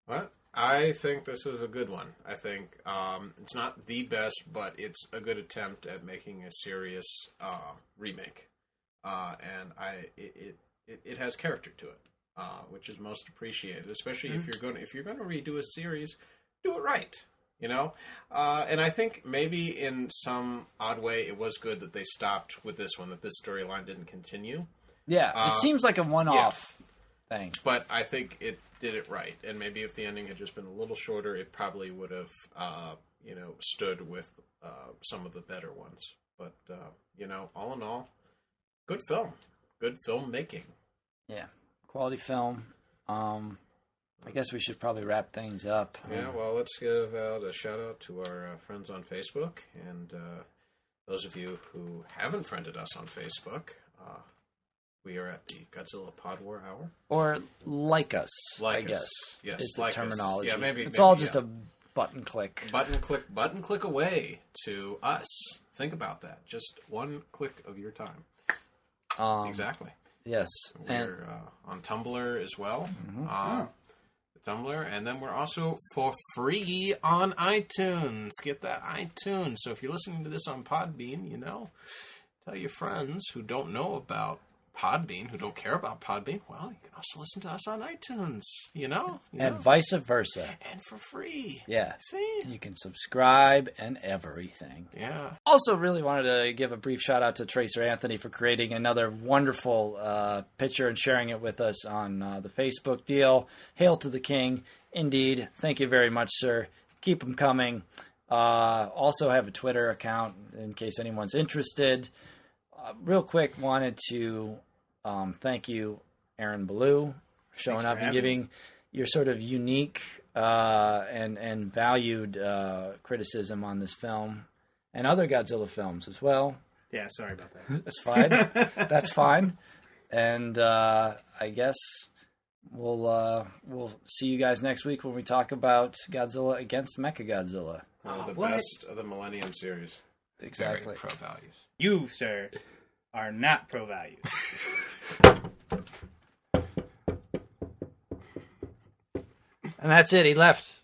What? I think this was a good one. I think um, it's not the best, but it's a good attempt at making a serious uh, remake, uh, and I it, it it has character to it, uh, which is most appreciated. Especially if you're going if you're going to redo a series, do it right. You know, uh, and I think maybe in some odd way it was good that they stopped with this one, that this storyline didn't continue. yeah, Uh, it seems like a one-off thing. but I think it did it right. And maybe if the ending had just been a little shorter, it probably would have, uh, you know, stood with uh, some of the better ones. But uh, you know, all in all, good film, good filmmaking. Yeah, quality film. Um, I guess we should probably wrap things up. Yeah. Well, let's give out a shout out to our uh, friends on Facebook and uh, those of you who haven't friended us on Facebook. Uh, we are at the Godzilla Pod War Hour. or like us. Like I guess. us. Yes, is the like us. terminology. Yeah, maybe- it's maybe, all just yeah. a button click. button click button click away to us. Think about that. Just one click of your time. Um, Exactly. Yes, We're uh, on Tumblr as well. Uh, Tumblr, and then we're also for free on iTunes. Get that iTunes. So if you're listening to this on Podbean, you know, tell your friends who don't know about Podbean, who don't care about Podbean. Well, you can also listen to us on iTunes. You know, you and know? vice versa. and for free. Yeah, See, you can subscribe and everything. yeah. Also, really wanted to give a brief shout out to Tracer Anthony for creating another wonderful uh, picture and sharing it with us on uh, the Facebook deal. Hail to the King. Indeed. Thank you very much, sir. Keep them coming. Uh, also, have a Twitter account in case anyone's interested. Uh, real quick, wanted to um, thank you, Aaron Ballew, for showing Thanks up and having giving your sort of unique uh, and and valued uh, criticism on this film and other Godzilla films as well. Yeah, sorry about that. That's fine. That's fine. And uh, I guess we'll uh, we'll see you guys next week when we talk about Godzilla against Mechagodzilla. One of the what? best of the Millennium series. Exactly. Very pro values. You, sir, are not pro values. And that's it. He left.